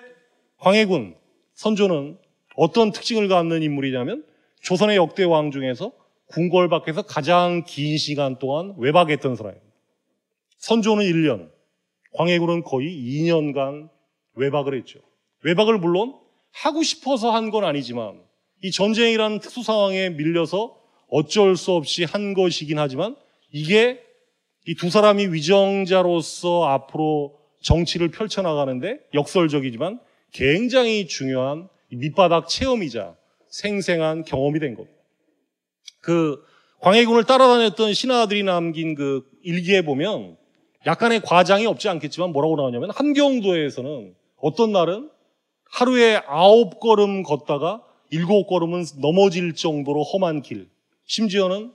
광해군, 선조는 어떤 특징을 갖는 인물이냐면 조선의 역대 왕 중에서 궁궐 밖에서 가장 긴 시간 동안 외박했던 사람입니다. 선조는 1년, 광해군은 거의 2년간 외박을 했죠. 외박을 물론 하고 싶어서 한 건 아니지만 이 전쟁이라는 특수 상황에 밀려서 어쩔 수 없이 한 것이긴 하지만 이게 이 두 사람이 위정자로서 앞으로 정치를 펼쳐나가는데 역설적이지만 굉장히 중요한 밑바닥 체험이자 생생한 경험이 된 겁니다. 그 광해군을 따라다녔던 신하들이 남긴 그 일기에 보면 약간의 과장이 없지 않겠지만 뭐라고 나오냐면 함경도에서는 어떤 날은 하루에 아홉 걸음 걷다가 일곱 걸음은 넘어질 정도로 험한 길, 심지어는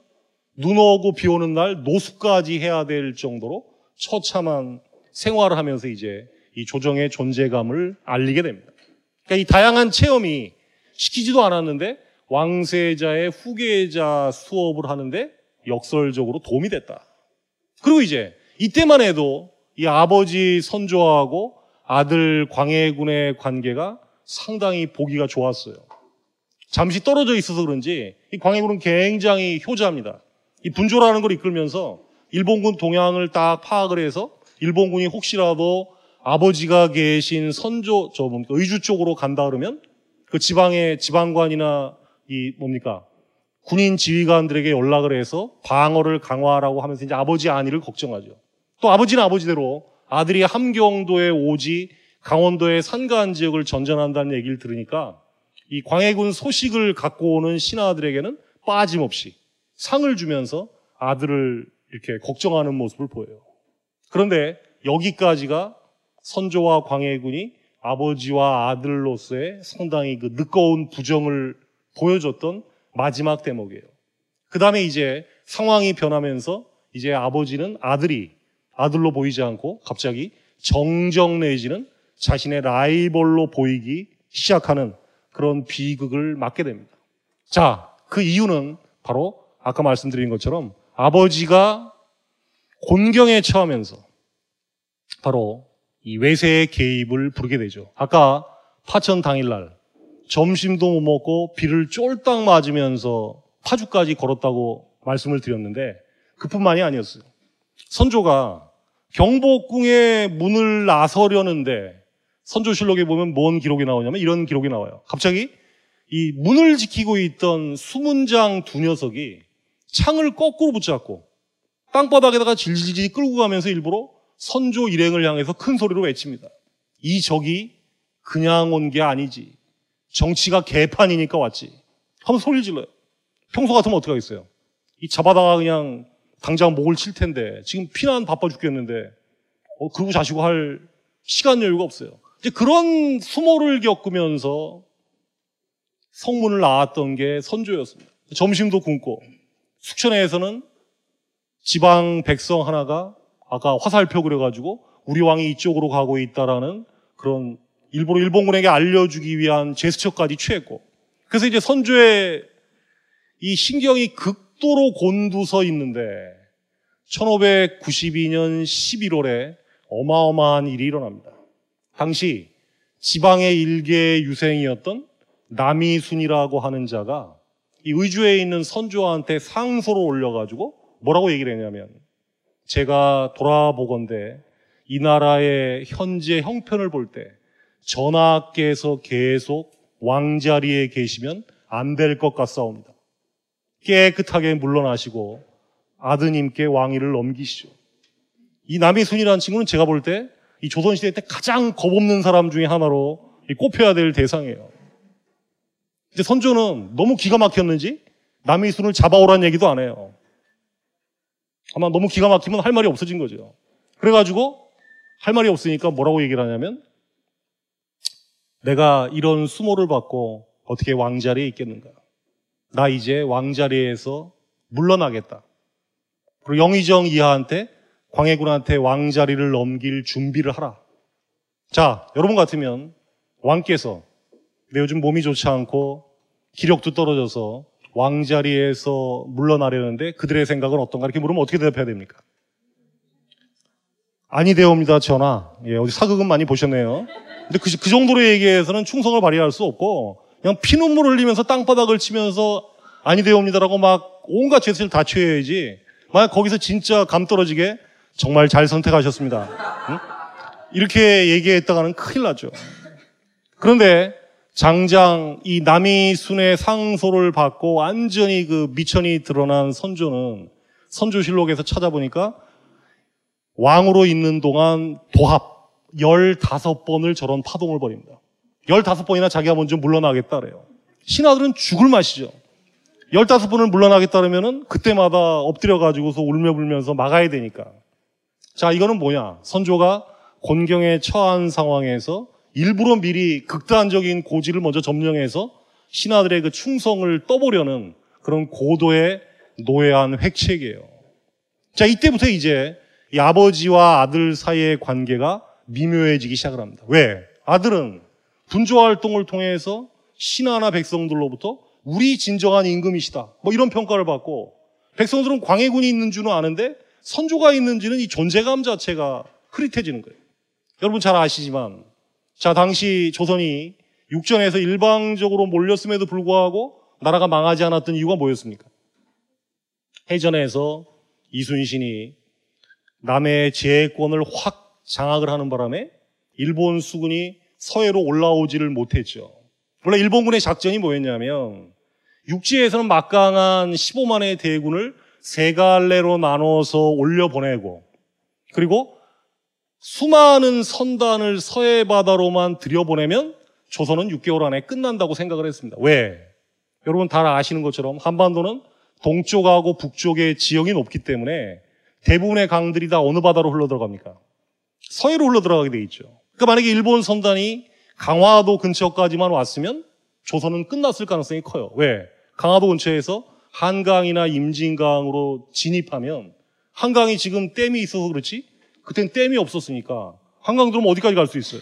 눈 오고 비 오는 날 노숙까지 해야 될 정도로 처참한 생활을 하면서 이제 이 조정의 존재감을 알리게 됩니다. 그러니까 이 다양한 체험이 시키지도 않았는데 왕세자의 후계자 수업을 하는데 역설적으로 도움이 됐다. 그리고 이제 이때만 해도 이 아버지 선조하고 아들 광해군의 관계가 상당히 보기가 좋았어요. 잠시 떨어져 있어서 그런지 이 광해군은 굉장히 효자입니다. 이 분조라는 걸 이끌면서 일본군 동향을 딱 파악을 해서 일본군이 혹시라도 아버지가 계신 선조 저 뭡니까 의주 쪽으로 간다 그러면 그 지방의 지방관이나 이 뭡니까 군인 지휘관들에게 연락을 해서 방어를 강화하라고 하면서 이제 아버지 안위를 걱정하죠. 또 아버지는 아버지대로 아들이 함경도에 오지 강원도의 산간 지역을 전전한다는 얘기를 들으니까 이 광해군 소식을 갖고 오는 신하들에게는 빠짐없이 상을 주면서 아들을 이렇게 걱정하는 모습을 보여요. 그런데 여기까지가 선조와 광해군이 아버지와 아들로서의 상당히 그 늦거운 부정을 보여줬던 마지막 대목이에요. 그 다음에 이제 상황이 변하면서 이제 아버지는 아들이 아들로 보이지 않고 갑자기 정정 내지는 자신의 라이벌로 보이기 시작하는 그런 비극을 맞게 됩니다. 자, 그 이유는 바로 아까 말씀드린 것처럼 아버지가 곤경에 처하면서 바로 이 외세의 개입을 부르게 되죠. 아까 파천 당일날 점심도 못 먹고 비를 쫄딱 맞으면서 파주까지 걸었다고 말씀을 드렸는데 그뿐만이 아니었어요. 선조가 경복궁의 문을 나서려는데 선조실록에 보면 뭔 기록이 나오냐면 이런 기록이 나와요. 갑자기 이 문을 지키고 있던 수문장 두 녀석이 창을 거꾸로 붙잡고 땅바닥에다가 질질질 끌고 가면서 일부러 선조 일행을 향해서 큰 소리로 외칩니다. 이 적이 그냥 온 게 아니지. 정치가 개판이니까 왔지. 하면 소리를 질러요. 평소 같으면 어떻게 하겠어요? 이 잡아다가 그냥 당장 목을 칠 텐데 지금 피난 바빠 죽겠는데 어, 그러고 자시고 할 시간 여유가 없어요. 이제 그런 수모를 겪으면서 성문을 나왔던 게 선조였습니다. 점심도 굶고 숙천에서는 지방 백성 하나가 아까 화살표 그려가지고 우리 왕이 이쪽으로 가고 있다라는 그런 일부러 일본군에게 알려주기 위한 제스처까지 취했고 그래서 이제 선조의 이 신경이 극도로 곤두서 있는데 1592년 11월에 어마어마한 일이 일어납니다. 당시 지방의 일개 유생이었던 남이순이라고 하는 자가 이 의주에 있는 선조한테 상소를 올려가지고 뭐라고 얘기를 했냐면 제가 돌아보건대 이 나라의 현재 형편을 볼 때 전하께서 계속 왕자리에 계시면 안 될 것 같사옵니다. 깨끗하게 물러나시고 아드님께 왕위를 넘기시죠. 이 남이순이라는 친구는 제가 볼 때 이 조선시대 때 가장 겁없는 사람 중에 하나로 꼽혀야 될 대상이에요. 근데 선조는 너무 기가 막혔는지 남이순을 잡아오라는 얘기도 안 해요. 아마 너무 기가 막히면 할 말이 없어진 거죠. 그래가지고 할 말이 없으니까 뭐라고 얘기를 하냐면 내가 이런 수모를 받고 어떻게 왕자리에 있겠는가. 나 이제 왕자리에서 물러나겠다. 그리고 영의정 이하한테 광해군한테 왕자리를 넘길 준비를 하라. 자, 여러분 같으면 왕께서 내 요즘 몸이 좋지 않고 기력도 떨어져서 왕자리에서 물러나려는데 그들의 생각은 어떤가 이렇게 물으면 어떻게 대답해야 됩니까? 아니 되옵니다, 전하. 예, 어디 사극은 많이 보셨네요. 근데 그, 그 정도로 얘기해서는 충성을 발휘할 수 없고 그냥 피눈물 흘리면서 땅바닥을 치면서 아니 되옵니다라고 막 온갖 죄수를 다 취해야지. 만약 거기서 진짜 감 떨어지게 정말 잘 선택하셨습니다. 응? 이렇게 얘기했다가는 큰일 나죠. 그런데 장장 이 남이순의 상소를 받고 완전히 그 미천이 드러난 선조는 선조실록에서 찾아보니까 왕으로 있는 동안 도합 15번을 저런 파동을 벌입니다. 15번이나 자기가 먼저 물러나겠다 그래요. 신하들은 죽을 맛이죠. 15번을 물러나겠다 그러면은 그때마다 엎드려 가지고서 울며 불면서 막아야 되니까. 자, 이거는 뭐냐? 선조가 곤경에 처한 상황에서 일부러 미리 극단적인 고지를 먼저 점령해서 신하들의 그 충성을 떠보려는 그런 고도의 노예한 획책이에요. 자, 이때부터 이제 이 아버지와 아들 사이의 관계가 미묘해지기 시작을 합니다. 왜? 아들은 분조 활동을 통해서 신하나 백성들로부터 우리 진정한 임금이시다. 뭐 이런 평가를 받고 백성들은 광해군이 있는 줄은 아는데 선조가 있는지는 이 존재감 자체가 흐릿해지는 거예요. 여러분 잘 아시지만 자 당시 조선이 육전에서 일방적으로 몰렸음에도 불구하고 나라가 망하지 않았던 이유가 뭐였습니까? 해전에서 이순신이 남의 제해권을 확 장악을 하는 바람에 일본 수군이 서해로 올라오지를 못했죠. 원래 일본군의 작전이 뭐였냐면 육지에서는 막강한 15만의 대군을 세 갈래로 나눠서 올려보내고 그리고 수많은 선단을 서해 바다로만 들여보내면 조선은 6개월 안에 끝난다고 생각을 했습니다. 왜? 여러분 다 아시는 것처럼 한반도는 동쪽하고 북쪽의 지형이 높기 때문에 대부분의 강들이 다 어느 바다로 흘러 들어갑니까? 서해로 흘러 들어가게 돼 있죠. 그러니까 만약에 일본 선단이 강화도 근처까지만 왔으면 조선은 끝났을 가능성이 커요. 왜? 강화도 근처에서 한강이나 임진강으로 진입하면 한강이 지금 댐이 있어서 그렇지 그땐 댐이 없었으니까 한강 들어오면 어디까지 갈 수 있어요?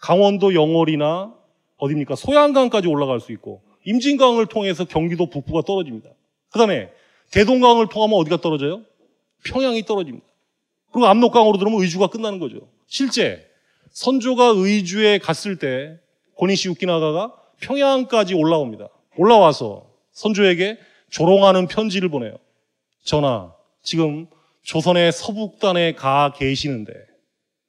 강원도 영월이나 어디입니까? 소양강까지 올라갈 수 있고 임진강을 통해서 경기도 북부가 떨어집니다. 그 다음에 대동강을 통하면 어디가 떨어져요? 평양이 떨어집니다. 그리고 압록강으로 들어오면 의주가 끝나는 거죠. 실제 선조가 의주에 갔을 때 고니시 유키나가가 평양까지 올라옵니다. 올라와서 선조에게 조롱하는 편지를 보내요. 전하, 지금 조선의 서북단에 가 계시는데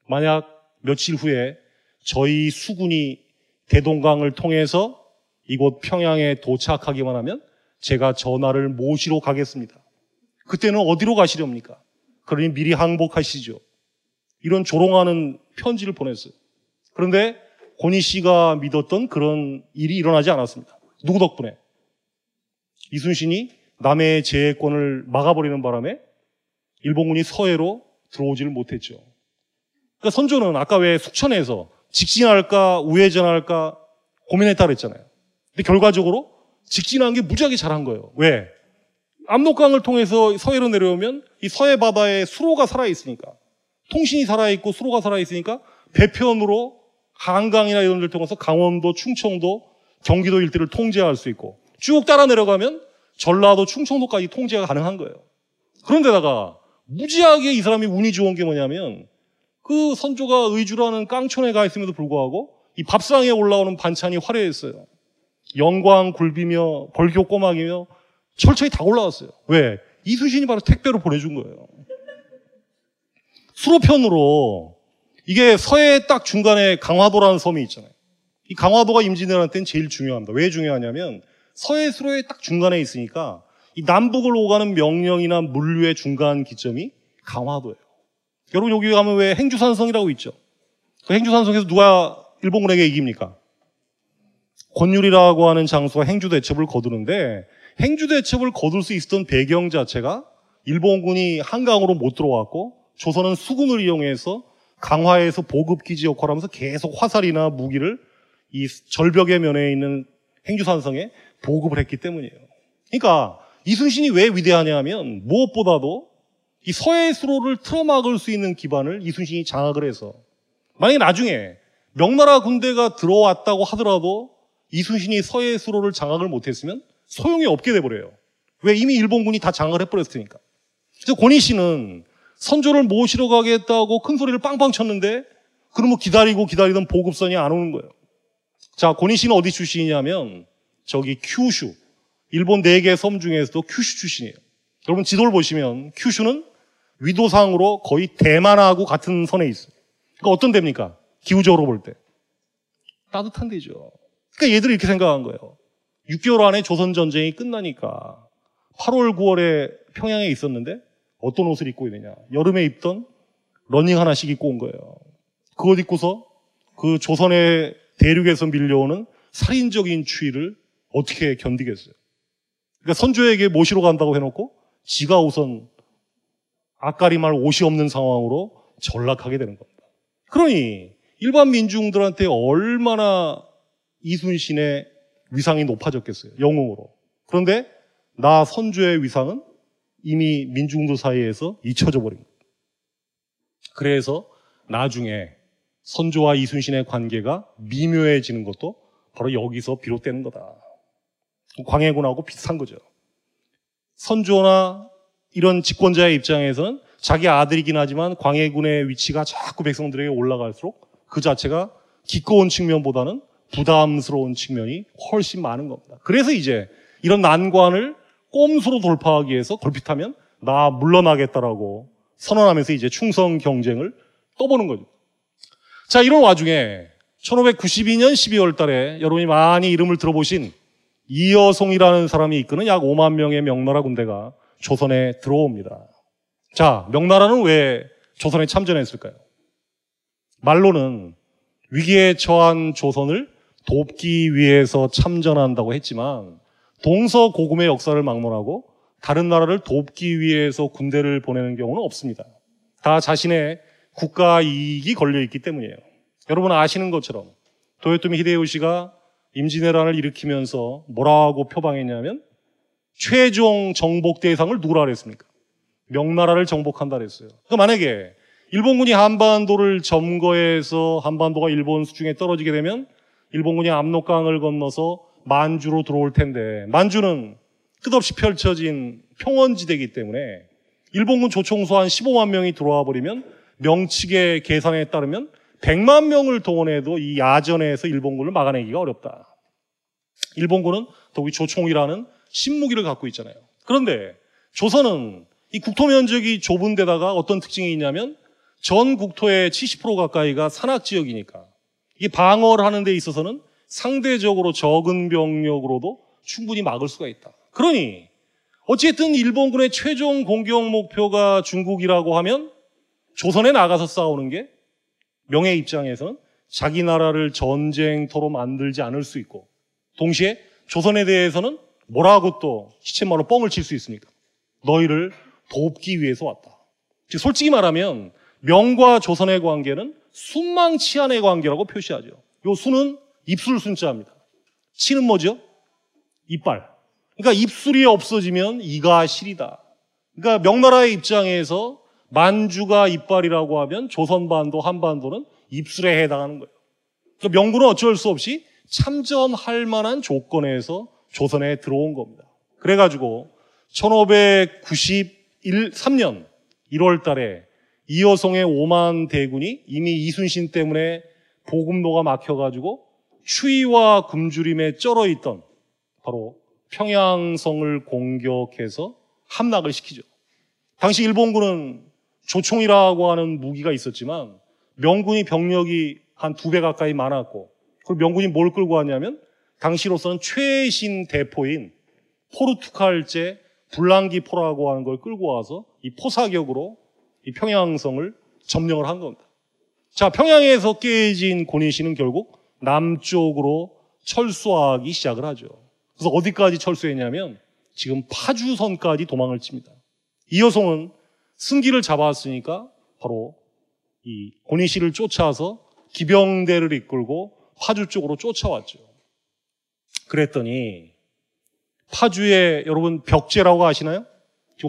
만약 며칠 후에 저희 수군이 대동강을 통해서 이곳 평양에 도착하기만 하면 제가 전하를 모시러 가겠습니다. 그때는 어디로 가시렵니까? 그러니 미리 항복하시죠. 이런 조롱하는 편지를 보냈어요. 그런데 고니 씨가 믿었던 그런 일이 일어나지 않았습니다. 누구 덕분에? 이순신이 남해의 제해권을 막아버리는 바람에 일본군이 서해로 들어오지를 못했죠. 그러니까 선조는 아까 왜 숙천에서 직진할까 우회전할까 고민했다 그랬잖아요. 근데 결과적으로 직진한 게 무지하게 잘한 거예요. 왜? 압록강을 통해서 서해로 내려오면 이 서해 바다에 수로가 살아 있으니까 통신이 살아 있고 수로가 살아 있으니까 배편으로 한강이나 이런 데를 통해서 강원도, 충청도, 경기도 일대를 통제할 수 있고 쭉 따라 내려가면 전라도, 충청도까지 통제가 가능한 거예요. 그런데다가 무지하게 이 사람이 운이 좋은 게 뭐냐면 그 선조가 의주라는 깡촌에 가 있음에도 불구하고 이 밥상에 올라오는 반찬이 화려했어요. 영광 굴비며 벌교 꼬막이며 철저히 다 올라왔어요. 왜? 이순신이 바로 택배로 보내준 거예요. 수로편으로 이게 서해 딱 중간에 강화도라는 섬이 있잖아요. 이 강화도가 임진왜란 때는 제일 중요합니다. 왜 중요하냐면 서해 수로의 딱 중간에 있으니까 이 남북을 오가는 명령이나 물류의 중간 기점이 강화도예요. 여러분 여기 가면 왜 행주산성이라고 있죠? 그 행주산성에서 누가 일본군에게 이깁니까? 권율이라고 하는 장소가 행주 대첩을 거두는데 행주 대첩을 거둘 수 있었던 배경 자체가 일본군이 한강으로 못 들어왔고 조선은 수군을 이용해서 강화에서 보급기지 역할을 하면서 계속 화살이나 무기를 이 절벽의 면에 있는 행주산성에 보급을 했기 때문이에요. 그러니까 이순신이 왜 위대하냐 하면 무엇보다도 이 서해 수로를 틀어막을 수 있는 기반을 이순신이 장악을 해서 만약에 나중에 명나라 군대가 들어왔다고 하더라도 이순신이 서해 수로를 장악을 못했으면 소용이 없게 돼버려요. 왜 이미 일본군이 다 장악을 해버렸으니까. 그래서 권희 씨는 선조를 모시러 가겠다고 큰 소리를 빵빵 쳤는데 그러면 기다리고 기다리던 보급선이 안 오는 거예요. 자, 권희 씨는 어디 출신이냐면 저기 큐슈. 일본 네 개 섬 중에서도 큐슈 출신이에요. 여러분 지도를 보시면 큐슈는 위도상으로 거의 대만하고 같은 선에 있어요. 그러니까 어떤 데입니까? 기후적으로 볼 때. 따뜻한 데죠. 그러니까 얘들이 이렇게 생각한 거예요. 6개월 안에 조선전쟁이 끝나니까 8월, 9월에 평양에 있었는데 어떤 옷을 입고 있느냐. 여름에 입던 러닝 하나씩 입고 온 거예요. 그것 입고서 그 조선의 대륙에서 밀려오는 살인적인 추위를 어떻게 견디겠어요? 그러니까 선조에게 모시러 간다고 해놓고 지가 우선 갈아입을 옷이 없는 상황으로 전락하게 되는 겁니다. 그러니 일반 민중들한테 얼마나 이순신의 위상이 높아졌겠어요. 영웅으로. 그런데 나 선조의 위상은 이미 민중들 사이에서 잊혀져 버린 거예요. 그래서 나중에 선조와 이순신의 관계가 미묘해지는 것도 바로 여기서 비롯되는 거다. 광해군하고 비슷한 거죠. 선조나 이런 집권자의 입장에서는 자기 아들이긴 하지만 광해군의 위치가 자꾸 백성들에게 올라갈수록 그 자체가 기꺼운 측면보다는 부담스러운 측면이 훨씬 많은 겁니다. 그래서 이제 이런 난관을 꼼수로 돌파하기 위해서 걸핏하면 나 물러나겠다라고 선언하면서 이제 충성 경쟁을 떠보는 거죠. 자, 이런 와중에 1592년 12월 달에 여러분이 많이 이름을 들어보신 이여송이라는 사람이 이끄는 약 5만 명의 명나라 군대가 조선에 들어옵니다. 자, 명나라는 왜 조선에 참전했을까요? 말로는 위기에 처한 조선을 돕기 위해서 참전한다고 했지만 동서고금의 역사를 막론하고 다른 나라를 돕기 위해서 군대를 보내는 경우는 없습니다. 다 자신의 국가 이익이 걸려 있기 때문이에요. 여러분 아시는 것처럼 도요토미 히데요시가 임진왜란을 일으키면서 뭐라고 표방했냐면 최종 정복 대상을 누구라 그랬습니까? 명나라를 정복한다 그랬어요. 그러니까 만약에 일본군이 한반도를 점거해서 한반도가 일본 수중에 떨어지게 되면 일본군이 압록강을 건너서 만주로 들어올 텐데 만주는 끝없이 펼쳐진 평원지대이기 때문에 일본군 조총소 한 15만 명이 들어와 버리면 명측의 계산에 따르면 100만 명을 동원해도 이 야전에서 일본군을 막아내기가 어렵다. 일본군은 더욱이 조총이라는 신무기를 갖고 있잖아요. 그런데 조선은 이 국토 면적이 좁은 데다가 어떤 특징이 있냐면 전 국토의 70% 가까이가 산악 지역이니까 이 방어를 하는 데 있어서는 상대적으로 적은 병력으로도 충분히 막을 수가 있다. 그러니 어쨌든 일본군의 최종 공격 목표가 중국이라고 하면 조선에 나가서 싸우는 게 명예 입장에서는 자기 나라를 전쟁터로 만들지 않을 수 있고 동시에 조선에 대해서는 뭐라고 또 시체말로 뻥을 칠 수 있습니까? 너희를 돕기 위해서 왔다. 즉 솔직히 말하면 명과 조선의 관계는 순망치한의 관계라고 표시하죠. 요 수는 입술 순자입니다. 치는 뭐죠? 이빨. 그러니까 입술이 없어지면 이가 실이다. 그러니까 명나라의 입장에서 만주가 이빨이라고 하면 조선반도 한반도는 입술에 해당하는 거예요. 그러니까 명군은 어쩔 수 없이 참전할 만한 조건에서 조선에 들어온 겁니다. 그래가지고 1593년 1월 달에 이여성의 5만 대군이 이미 이순신 때문에 보급로가 막혀가지고 추위와 굶주림에 쩔어 있던 바로 평양성을 공격해서 함락을 시키죠. 당시 일본군은 조총이라고 하는 무기가 있었지만 명군이 병력이 한 두 배 가까이 많았고 그리고 명군이 뭘 끌고 왔냐면 당시로서는 최신 대포인 포르투갈제 불랑기 포라고 하는 걸 끌고 와서 이 포사격으로 이 평양성을 점령을 한 겁니다. 자, 평양에서 깨진 고니시는 결국 남쪽으로 철수하기 시작을 하죠. 그래서 어디까지 철수했냐면 지금 파주선까지 도망을 칩니다. 이여송은 승기를 잡았으니까 바로 이 고니시를 쫓아서 기병대를 이끌고 파주 쪽으로 쫓아왔죠. 그랬더니 파주에 여러분 벽제라고 아시나요?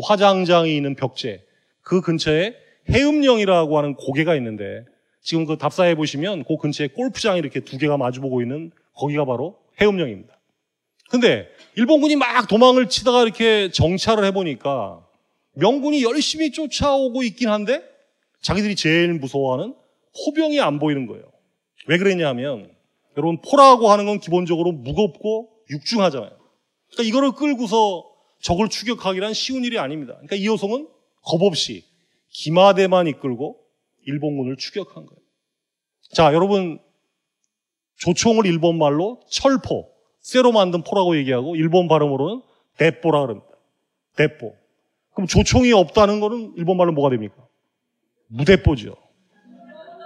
화장장이 있는 벽제. 그 근처에 해음령이라고 하는 고개가 있는데 지금 그 답사해 보시면 그 근처에 골프장이 이렇게 두 개가 마주보고 있는 거기가 바로 해음령입니다. 근데 일본군이 막 도망을 치다가 이렇게 정찰을 해보니까 명군이 열심히 쫓아오고 있긴 한데 자기들이 제일 무서워하는 포병이 안 보이는 거예요. 왜 그랬냐면 여러분 포라고 하는 건 기본적으로 무겁고 육중하잖아요. 그러니까 이거를 끌고서 적을 추격하기란 쉬운 일이 아닙니다. 그러니까 이호성은 겁 없이 기마대만 이끌고 일본군을 추격한 거예요. 자, 여러분 조총을 일본 말로 철포, 쇠로 만든 포라고 얘기하고 일본 발음으로는 대포라 그럽니다. 대포. 그럼 조총이 없다는 거는 일본 말로 뭐가 됩니까? 무대포죠.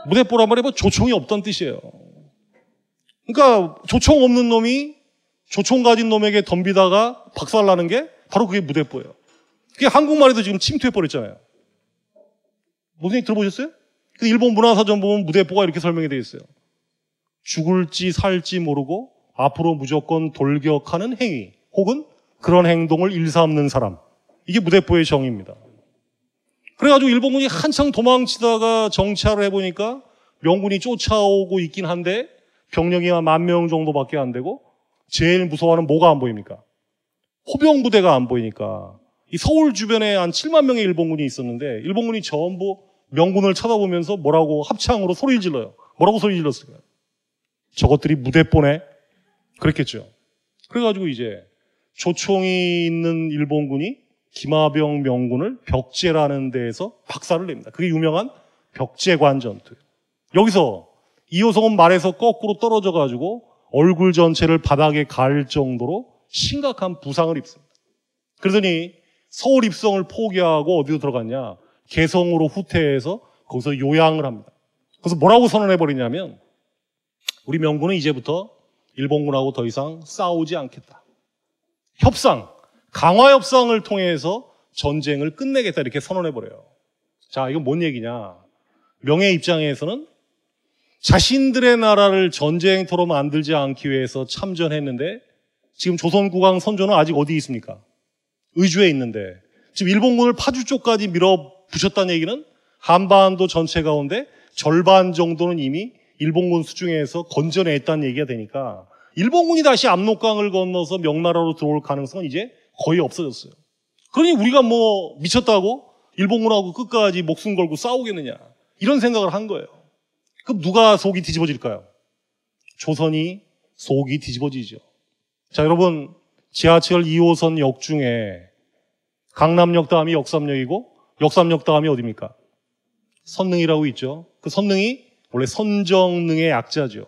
무대포란 말이 뭐 조총이 없다는 뜻이에요. 그러니까 조총 없는 놈이 조총 가진 놈에게 덤비다가 박살나는 게 바로 그게 무대포예요. 그게 한국말에도 지금 침투해버렸잖아요. 얘기 들어보셨어요? 일본 문화사전 보면 무대포가 이렇게 설명이 되어 있어요. 죽을지 살지 모르고 앞으로 무조건 돌격하는 행위 혹은 그런 행동을 일삼는 사람. 이게 무대포의 정의입니다. 그래가지고 일본군이 한창 도망치다가 정찰을 해보니까 명군이 쫓아오고 있긴 한데 병력이 한 만 명 정도밖에 안 되고 제일 무서워하는 뭐가 안 보입니까? 호병 부대가 안 보이니까 이 서울 주변에 한 7만 명의 일본군이 있었는데 일본군이 전부 명군을 쳐다보면서 뭐라고 합창으로 소리를 질러요. 뭐라고 소리 질렀을까요? 저것들이 무대보네 그랬겠죠. 그래가지고 이제 조총이 있는 일본군이 기마병 명군을 벽제라는 데에서 박살을 냅니다. 그게 유명한 벽제관 전투예요. 여기서 이호성은 말에서 거꾸로 떨어져 가지고 얼굴 전체를 바닥에 갈 정도로 심각한 부상을 입습니다. 그러더니 서울 입성을 포기하고 어디로 들어갔냐? 개성으로 후퇴해서 거기서 요양을 합니다. 그래서 뭐라고 선언해 버리냐면 우리 명군은 이제부터 일본군하고 더 이상 싸우지 않겠다. 협상, 강화 협상을 통해서 전쟁을 끝내겠다 이렇게 선언해 버려요. 자, 이건 뭔 얘기냐? 명예 입장에서는 자신들의 나라를 전쟁터로 만들지 않기 위해서 참전했는데 지금 조선국왕 선조는 아직 어디 있습니까? 의주에 있는데 지금 일본군을 파주 쪽까지 밀어붙였다는 얘기는 한반도 전체 가운데 절반 정도는 이미 일본군 수중에서 건져냈다는 얘기가 되니까 일본군이 다시 압록강을 건너서 명나라로 들어올 가능성은 이제 거의 없어졌어요. 그러니 우리가 뭐 미쳤다고 일본군하고 끝까지 목숨 걸고 싸우겠느냐 이런 생각을 한 거예요. 그럼 누가 속이 뒤집어질까요? 조선이 속이 뒤집어지죠. 자 여러분 지하철 2호선 역 중에 강남역 다음이 역삼역이고 역삼역 다음이 어디입니까? 선릉이라고 있죠. 그 선릉이 원래 선정릉의 약자죠.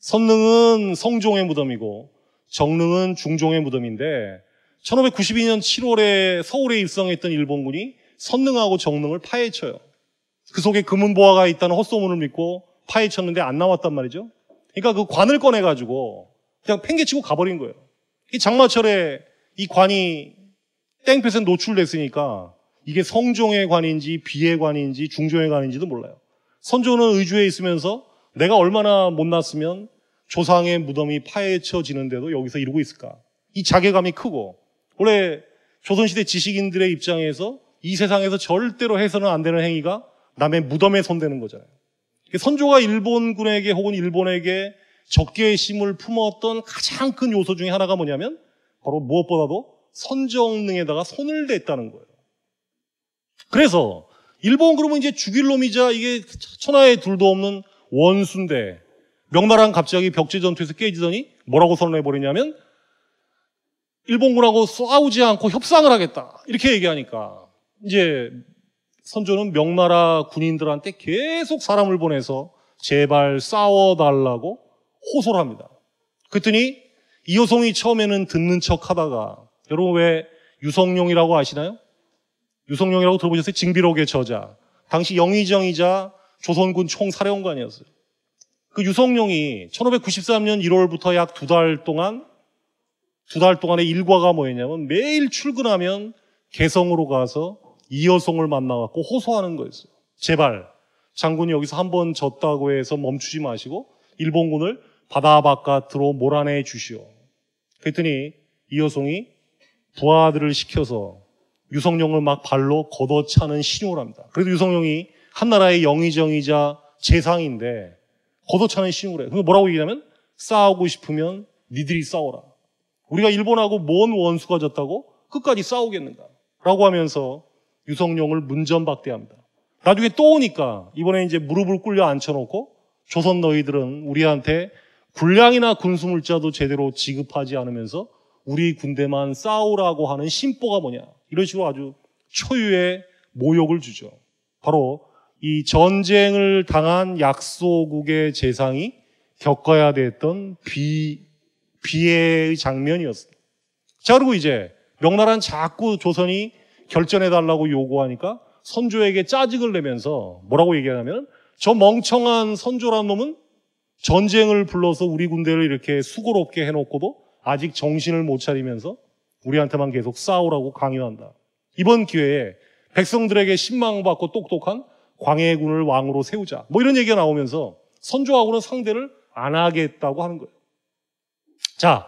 선릉은 성종의 무덤이고 정릉은 중종의 무덤인데 1592년 7월에 서울에 입성했던 일본군이 선릉하고 정릉을 파헤쳐요. 그 속에 금은보화가 있다는 헛소문을 믿고 파헤쳤는데 안 나왔단 말이죠. 그러니까 그 관을 꺼내가지고 그냥 팽개치고 가버린 거예요. 이 장마철에 이 관이 땡볕에 노출됐으니까 이게 성종의 관인지 비의 관인지 중종의 관인지도 몰라요. 선조는 의주에 있으면서 내가 얼마나 못났으면 조상의 무덤이 파헤쳐지는데도 여기서 이러고 있을까? 이 자괴감이 크고 원래 조선시대 지식인들의 입장에서 이 세상에서 절대로 해서는 안 되는 행위가 남의 무덤에 손대는 거잖아요. 선조가 일본군에게 혹은 일본에게 적개심을 품었던 가장 큰 요소 중에 하나가 뭐냐면 바로 무엇보다도 선정능에다가 손을 댔다는 거예요. 그래서 일본 그러면 이제 죽일 놈이자 이게 천하에 둘도 없는 원수인데 명나라는 갑자기 벽지 전투에서 깨지더니 뭐라고 선언해 버리냐면 일본군하고 싸우지 않고 협상을 하겠다. 이렇게 얘기하니까 이제 선조는 명나라 군인들한테 계속 사람을 보내서 제발 싸워달라고 호소를 합니다. 그랬더니 이호송이 처음에는 듣는 척 하다가 여러분 왜 유성룡이라고 아시나요? 유성룡이라고 들어보셨어요? 징비록의 저자. 당시 영의정이자 조선군 총사령관이었어요. 그 유성룡이 1593년 1월부터 약 두 달 동안 두 달 동안의 일과가 뭐였냐면 매일 출근하면 개성으로 가서 이여송을 만나갖고 호소하는 거였어요. 제발 장군이 여기서 한 번 졌다고 해서 멈추지 마시고 일본군을 바다 바깥으로 몰아내 주시오. 그랬더니 이여송이 부하들을 시켜서 유성룡을 막 발로 걷어차는 신용을 합니다. 그래도 유성룡이 한나라의 영의정이자 재상인데 걷어차는 신용을 해요. 그게 뭐라고 얘기하면 싸우고 싶으면 니들이 싸워라. 우리가 일본하고 뭔 원수가 졌다고 끝까지 싸우겠는가? 라고 하면서 유성룡을 문전박대합니다. 나중에 또 오니까 이번에 이제 무릎을 꿇려 앉혀놓고 조선 너희들은 우리한테 군량이나 군수물자도 제대로 지급하지 않으면서 우리 군대만 싸우라고 하는 심보가 뭐냐. 이런 식으로 아주 초유의 모욕을 주죠. 바로 이 전쟁을 당한 약소국의 재상이 겪어야 됐던 비, 비의 장면이었습니다. 자, 그리고 이제 명나라는 자꾸 조선이 결전해달라고 요구하니까 선조에게 짜증을 내면서 뭐라고 얘기하냐면 저 멍청한 선조란 놈은 전쟁을 불러서 우리 군대를 이렇게 수고롭게 해놓고도 아직 정신을 못 차리면서 우리한테만 계속 싸우라고 강요한다. 이번 기회에 백성들에게 신망받고 똑똑한 광해군을 왕으로 세우자. 뭐 이런 얘기가 나오면서 선조하고는 상대를 안 하겠다고 하는 거예요. 자,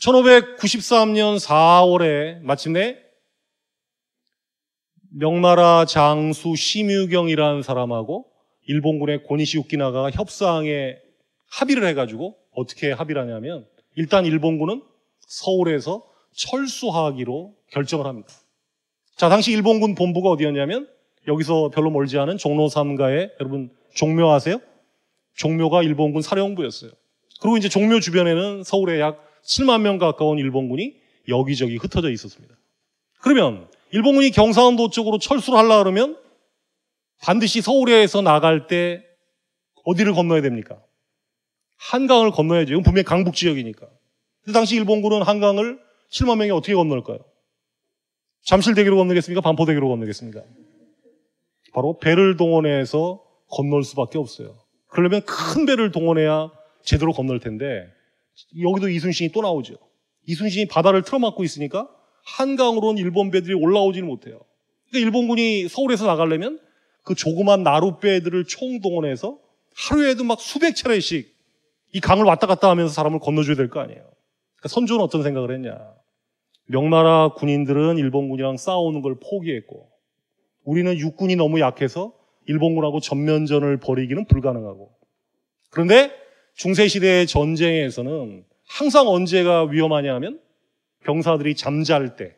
1593년 4월에 마침내 명나라 장수 심유경이라는 사람하고 일본군의 고니시 우키나가가 협상에 합의를 해가지고 어떻게 합의를 하냐면 일단 일본군은 서울에서 철수하기로 결정을 합니다. 자, 당시 일본군 본부가 어디였냐면 여기서 별로 멀지 않은 종로 3가에 여러분 종묘 아세요? 종묘가 일본군 사령부였어요. 그리고 이제 종묘 주변에는 서울에 약 7만 명 가까운 일본군이 여기저기 흩어져 있었습니다. 그러면 일본군이 경상도 쪽으로 철수를 하려 그러면 반드시 서울에서 나갈 때 어디를 건너야 됩니까? 한강을 건너야죠. 이건 분명히 강북 지역이니까. 근데 당시 일본군은 한강을 7만 명이 어떻게 건널까요? 잠실대교로 건너겠습니까? 반포대교로 건너겠습니까? 바로 배를 동원해서 건널 수밖에 없어요. 그러려면 큰 배를 동원해야 제대로 건널 텐데 여기도 이순신이 또 나오죠. 이순신이 바다를 틀어막고 있으니까 한강으로는 일본 배들이 올라오지를 못해요. 그러니까 일본군이 서울에서 나가려면 그 조그만 나룻배들을 총동원해서 하루에도 막 수백 차례씩 이 강을 왔다 갔다 하면서 사람을 건너줘야 될 거 아니에요. 그러니까 선조는 어떤 생각을 했냐. 명나라 군인들은 일본군이랑 싸우는 걸 포기했고 우리는 육군이 너무 약해서 일본군하고 전면전을 벌이기는 불가능하고 그런데 중세시대의 전쟁에서는 항상 언제가 위험하냐 하면 병사들이 잠잘 때,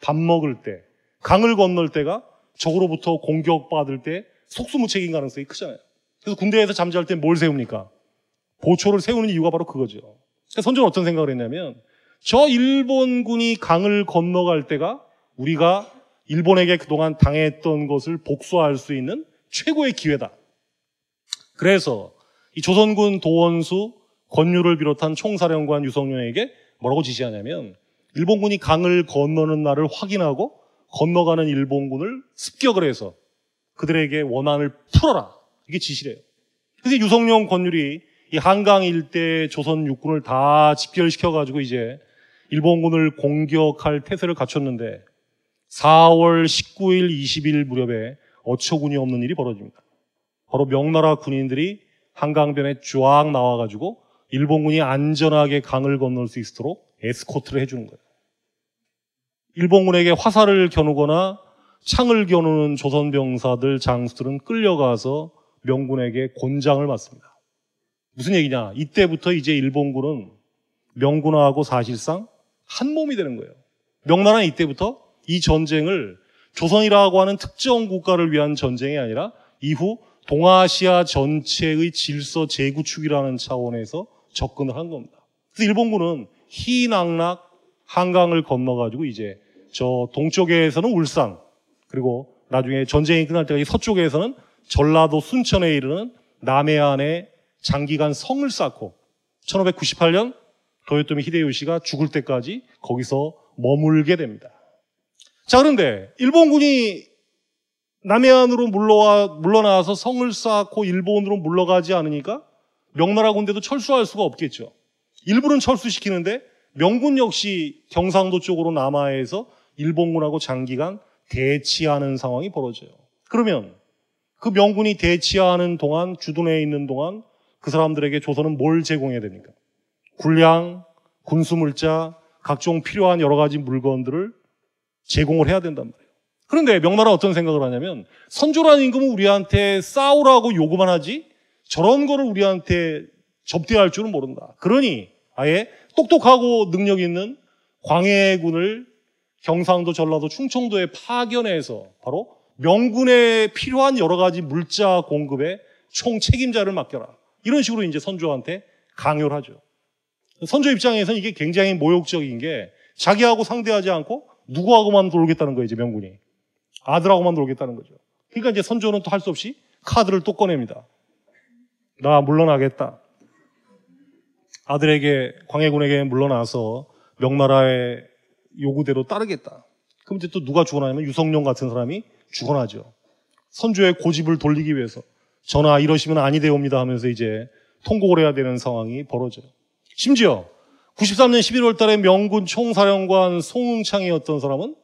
밥 먹을 때, 강을 건널 때가 적으로부터 공격받을 때 속수무책인 가능성이 크잖아요. 그래서 군대에서 잠잘 때 뭘 세웁니까? 보초를 세우는 이유가 바로 그거죠. 그러니까 선조는 어떤 생각을 했냐면 저 일본군이 강을 건너갈 때가 우리가 일본에게 그동안 당했던 것을 복수할 수 있는 최고의 기회다. 그래서 이 조선군 도원수 권유를 비롯한 총사령관 유성룡에게 뭐라고 지시하냐면 일본군이 강을 건너는 날을 확인하고 건너가는 일본군을 습격을 해서 그들에게 원한을 풀어라. 이게 지시래요. 그래서 유성룡 권율이 이 한강 일대 조선 육군을 다 집결시켜가지고 이제 일본군을 공격할 태세를 갖췄는데 4월 19일, 20일 무렵에 어처구니 없는 일이 벌어집니다. 바로 명나라 군인들이 한강변에 쫙 나와가지고 일본군이 안전하게 강을 건널 수 있도록 에스코트를 해주는 거예요. 일본군에게 화살을 겨누거나 창을 겨누는 조선 병사들 장수들은 끌려가서 명군에게 곤장을 맞습니다. 무슨 얘기냐? 이때부터 이제 일본군은 명군하고 사실상 한 몸이 되는 거예요. 명나라는 이때부터 이 전쟁을 조선이라고 하는 특정 국가를 위한 전쟁이 아니라 이후 동아시아 전체의 질서 재구축이라는 차원에서 접근을 한 겁니다. 그래서 일본군은 희낙낙 한강을 건너가지고 이제 저 동쪽에서는 울산 그리고 나중에 전쟁이 끝날 때까지 서쪽에서는 전라도 순천에 이르는 남해안에 장기간 성을 쌓고 1598년 도요토미 히데요시가 죽을 때까지 거기서 머물게 됩니다. 자, 그런데 일본군이 남해안으로 물러와, 물러나와서 성을 쌓고 일본으로 물러가지 않으니까 명나라 군대도 철수할 수가 없겠죠. 일부는 철수시키는데 명군 역시 경상도 쪽으로 남하해서 일본군하고 장기간 대치하는 상황이 벌어져요. 그러면 그 명군이 대치하는 동안 주둔해 있는 동안 그 사람들에게 조선은 뭘 제공해야 됩니까? 군량, 군수물자, 각종 필요한 여러 가지 물건들을 제공을 해야 된단 말이에요. 그런데 명나라 어떤 생각을 하냐면 선조라는 임금은 우리한테 싸우라고 요구만 하지 저런 거를 우리한테 접대할 줄은 모른다. 그러니 아예 똑똑하고 능력 있는 광해군을 경상도, 전라도, 충청도에 파견해서 바로 명군에 필요한 여러 가지 물자 공급에 총 책임자를 맡겨라. 이런 식으로 이제 선조한테 강요를 하죠. 선조 입장에서는 이게 굉장히 모욕적인 게 자기하고 상대하지 않고 누구하고만 놀겠다는 거예요, 이제 명군이. 아들하고만 놀겠다는 거죠. 그러니까 이제 선조는 또 할 수 없이 카드를 또 꺼냅니다. 나 물러나겠다. 아들에게, 광해군에게 물러나서 명나라의 요구대로 따르겠다. 그럼 이제 또 누가 죽어나냐면 유성룡 같은 사람이 죽어나죠. 선조의 고집을 돌리기 위해서 전하 이러시면 아니 되옵니다 하면서 이제 통곡을 해야 되는 상황이 벌어져요. 심지어 93년 11월 달에 명군 총사령관 송응창이었던 사람은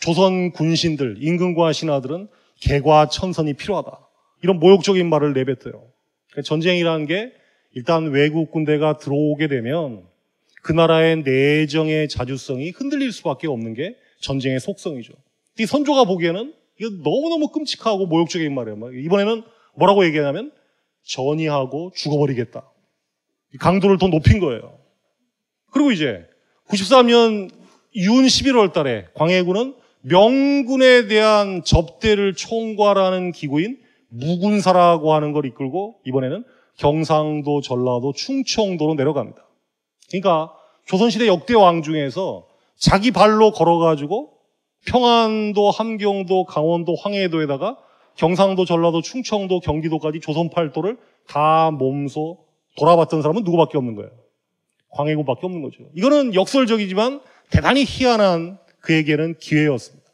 조선 군신들, 임금과 신하들은 개과 천선이 필요하다. 이런 모욕적인 말을 내뱉어요. 그러니까 전쟁이라는 게 일단 외국 군대가 들어오게 되면 그 나라의 내정의 자주성이 흔들릴 수밖에 없는 게 전쟁의 속성이죠. 이 선조가 보기에는 이거 너무너무 끔찍하고 모욕적인 말이에요. 이번에는 뭐라고 얘기하냐면 전이하고 죽어버리겠다. 강도를 더 높인 거예요. 그리고 이제 93년 이운 11월 달에 광해군은 명군에 대한 접대를 총괄하는 기구인 무군사라고 하는 걸 이끌고 이번에는 경상도, 전라도, 충청도로 내려갑니다. 그러니까 조선시대 역대 왕 중에서 자기 발로 걸어가지고 평안도, 함경도, 강원도, 황해도에다가 경상도, 전라도, 충청도, 경기도까지 조선 팔도를 다 몸소 돌아봤던 사람은 누구밖에 없는 거예요. 광해군밖에 없는 거죠. 이거는 역설적이지만 대단히 희한한 그에게는 기회였습니다.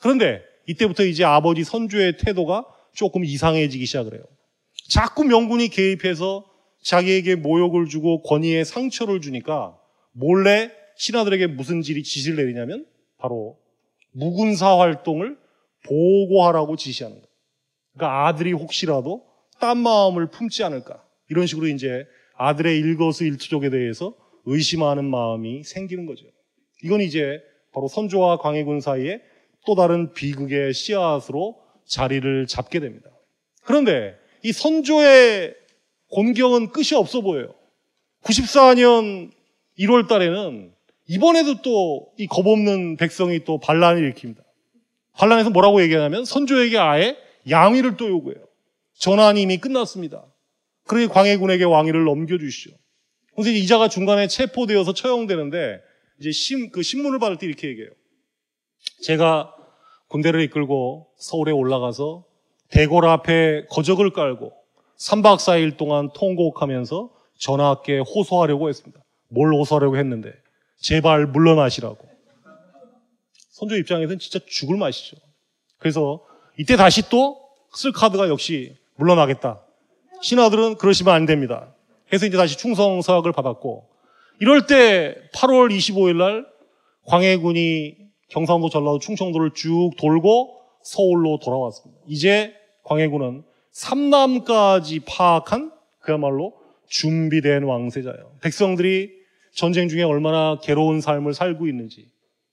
그런데 이때부터 이제 아버지 선조의 태도가 조금 이상해지기 시작을 해요. 자꾸 명군이 개입해서 자기에게 모욕을 주고 권위에 상처를 주니까 몰래 신하들에게 무슨 지시를 내리냐면 바로 무군사 활동을 보고하라고 지시하는 거예요. 그러니까 아들이 혹시라도 딴 마음을 품지 않을까 이런 식으로 이제 아들의 일거수일투족에 대해서 의심하는 마음이 생기는 거죠. 이건 이제 바로 선조와 광해군 사이에 또 다른 비극의 씨앗으로 자리를 잡게 됩니다. 그런데 이 선조의 곤경은 끝이 없어 보여요. 94년 1월 달에는 이번에도 또 이 겁없는 백성이 또 반란을 일으킵니다. 반란에서 뭐라고 얘기하냐면 선조에게 아예 양위를 또 요구해요. 전환이 이미 끝났습니다. 그러니 광해군에게 왕위를 넘겨주시죠. 그래서 이자가 중간에 체포되어서 처형되는데 이제 신, 그 신문을 받을 때 이렇게 얘기해요. 제가 군대를 이끌고 서울에 올라가서 대궐 앞에 거적을 깔고 3박 4일 동안 통곡하면서 전하께 호소하려고 했습니다. 뭘 호소하려고 했는데 제발 물러나시라고. 선조 입장에서는 진짜 죽을 맛이죠. 그래서 이때 다시 또 쓸 카드가 역시 물러나겠다. 신하들은 그러시면 안 됩니다. 그래서 이제 다시 충성 서약을 받았고 이럴 때 8월 25일 날 광해군이 경상도, 전라도, 충청도를 쭉 돌고 서울로 돌아왔습니다. 이제 광해군은 삼남까지 파악한 그야말로 준비된 왕세자예요. 백성들이 전쟁 중에 얼마나 괴로운 삶을 살고 있는지,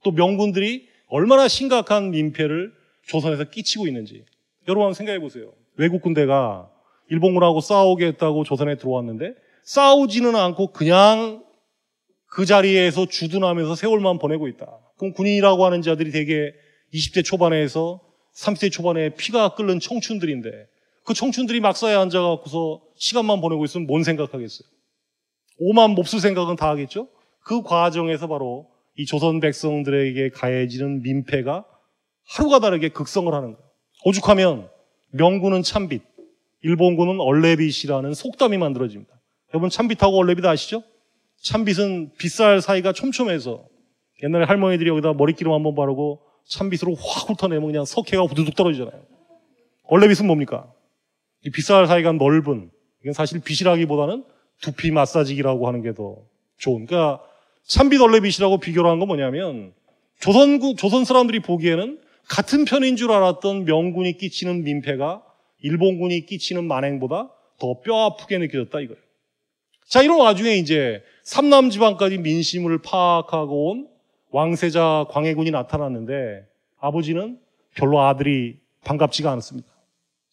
또 명군들이 얼마나 심각한 민폐를 조선에서 끼치고 있는지. 여러분 한번 생각해 보세요. 외국 군대가 일본군하고 싸우겠다고 조선에 들어왔는데 싸우지는 않고 그냥 그 자리에서 주둔하면서 세월만 보내고 있다. 그럼 군인이라고 하는 자들이 대개 20대 초반에서 30대 초반에 피가 끓는 청춘들인데 그 청춘들이 막사에 앉아갖고서 시간만 보내고 있으면 뭔 생각하겠어요? 오만 몹쓸 생각은 다 하겠죠? 그 과정에서 바로 이 조선 백성들에게 가해지는 민폐가 하루가 다르게 극성을 하는 거예요. 오죽하면 명군은 참빗, 일본군은 얼레빗이라는 속담이 만들어집니다. 여러분 참빗하고 얼레빗 아시죠? 참빗은 빗살 사이가 촘촘해서 옛날에 할머니들이 여기다 머리기름 한번 바르고 참빗으로 확 훑어내면 그냥 석회가 부두둑 떨어지잖아요. 얼레빗은 뭡니까? 이 빗살 사이가 넓은 이건 사실 빗이라기보다는 두피 마사지기라고 하는 게 더 좋은. 그러니까 참빗 얼레빗이라고 비교를 한 건 뭐냐면 조선 조선 사람들이 보기에는 같은 편인 줄 알았던 명군이 끼치는 민폐가 일본군이 끼치는 만행보다 더 뼈 아프게 느껴졌다 이거예요. 자, 이런 와중에 이제 삼남 지방까지 민심을 파악하고 온 왕세자 광해군이 나타났는데 아버지는 별로 아들이 반갑지가 않습니다.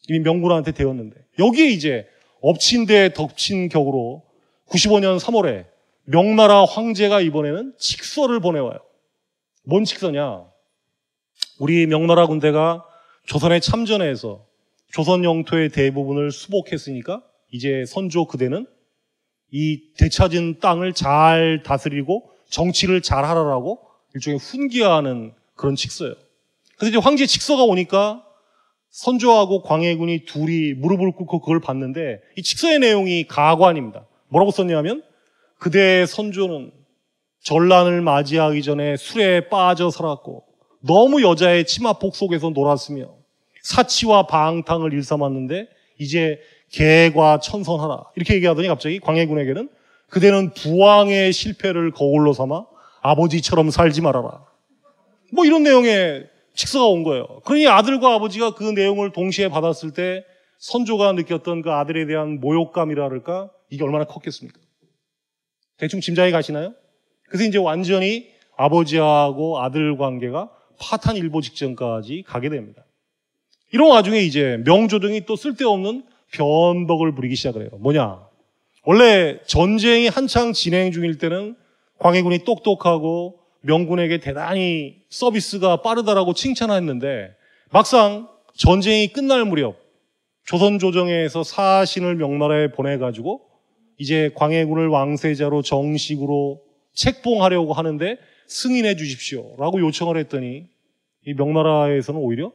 이미 명군한테 되었는데 여기에 이제 엎친 데 덮친 격으로 95년 3월에 명나라 황제가 이번에는 칙서를 보내와요. 뭔 칙서냐? 우리 명나라 군대가 조선에 참전해서 조선 영토의 대부분을 수복했으니까 이제 선조 그대는 이 되찾은 땅을 잘 다스리고 정치를 잘 하라라고 일종의 훈계하는 그런 칙서예요. 그래서 이제 황제 칙서가 오니까 선조하고 광해군이 둘이 무릎을 꿇고 그걸 봤는데 이 칙서의 내용이 가관입니다. 뭐라고 썼냐면 그대 선조는 전란을 맞이하기 전에 술에 빠져 살았고 너무 여자의 치마폭 속에서 놀았으며 사치와 방탕을 일삼았는데 이제 개과 천선하라 이렇게 얘기하더니 갑자기 광해군에게는 그대는 부왕의 실패를 거울로 삼아 아버지처럼 살지 말아라. 뭐 이런 내용의 칙서가 온 거예요. 그러니 아들과 아버지가 그 내용을 동시에 받았을 때 선조가 느꼈던 그 아들에 대한 모욕감이랄까 이게 얼마나 컸겠습니까? 대충 짐작이 가시나요? 그래서 이제 완전히 아버지하고 아들 관계가 파탄 일보 직전까지 가게 됩니다. 이런 와중에 이제 명조 등이 또 쓸데없는 변덕을 부리기 시작을 해요. 뭐냐? 원래 전쟁이 한창 진행 중일 때는 광해군이 똑똑하고 명군에게 대단히 서비스가 빠르다라고 칭찬했는데 막상 전쟁이 끝날 무렵 조선 조정에서 사신을 명나라에 보내가지고 이제 광해군을 왕세자로 정식으로 책봉하려고 하는데 승인해 주십시오라고 요청을 했더니 이 명나라에서는 오히려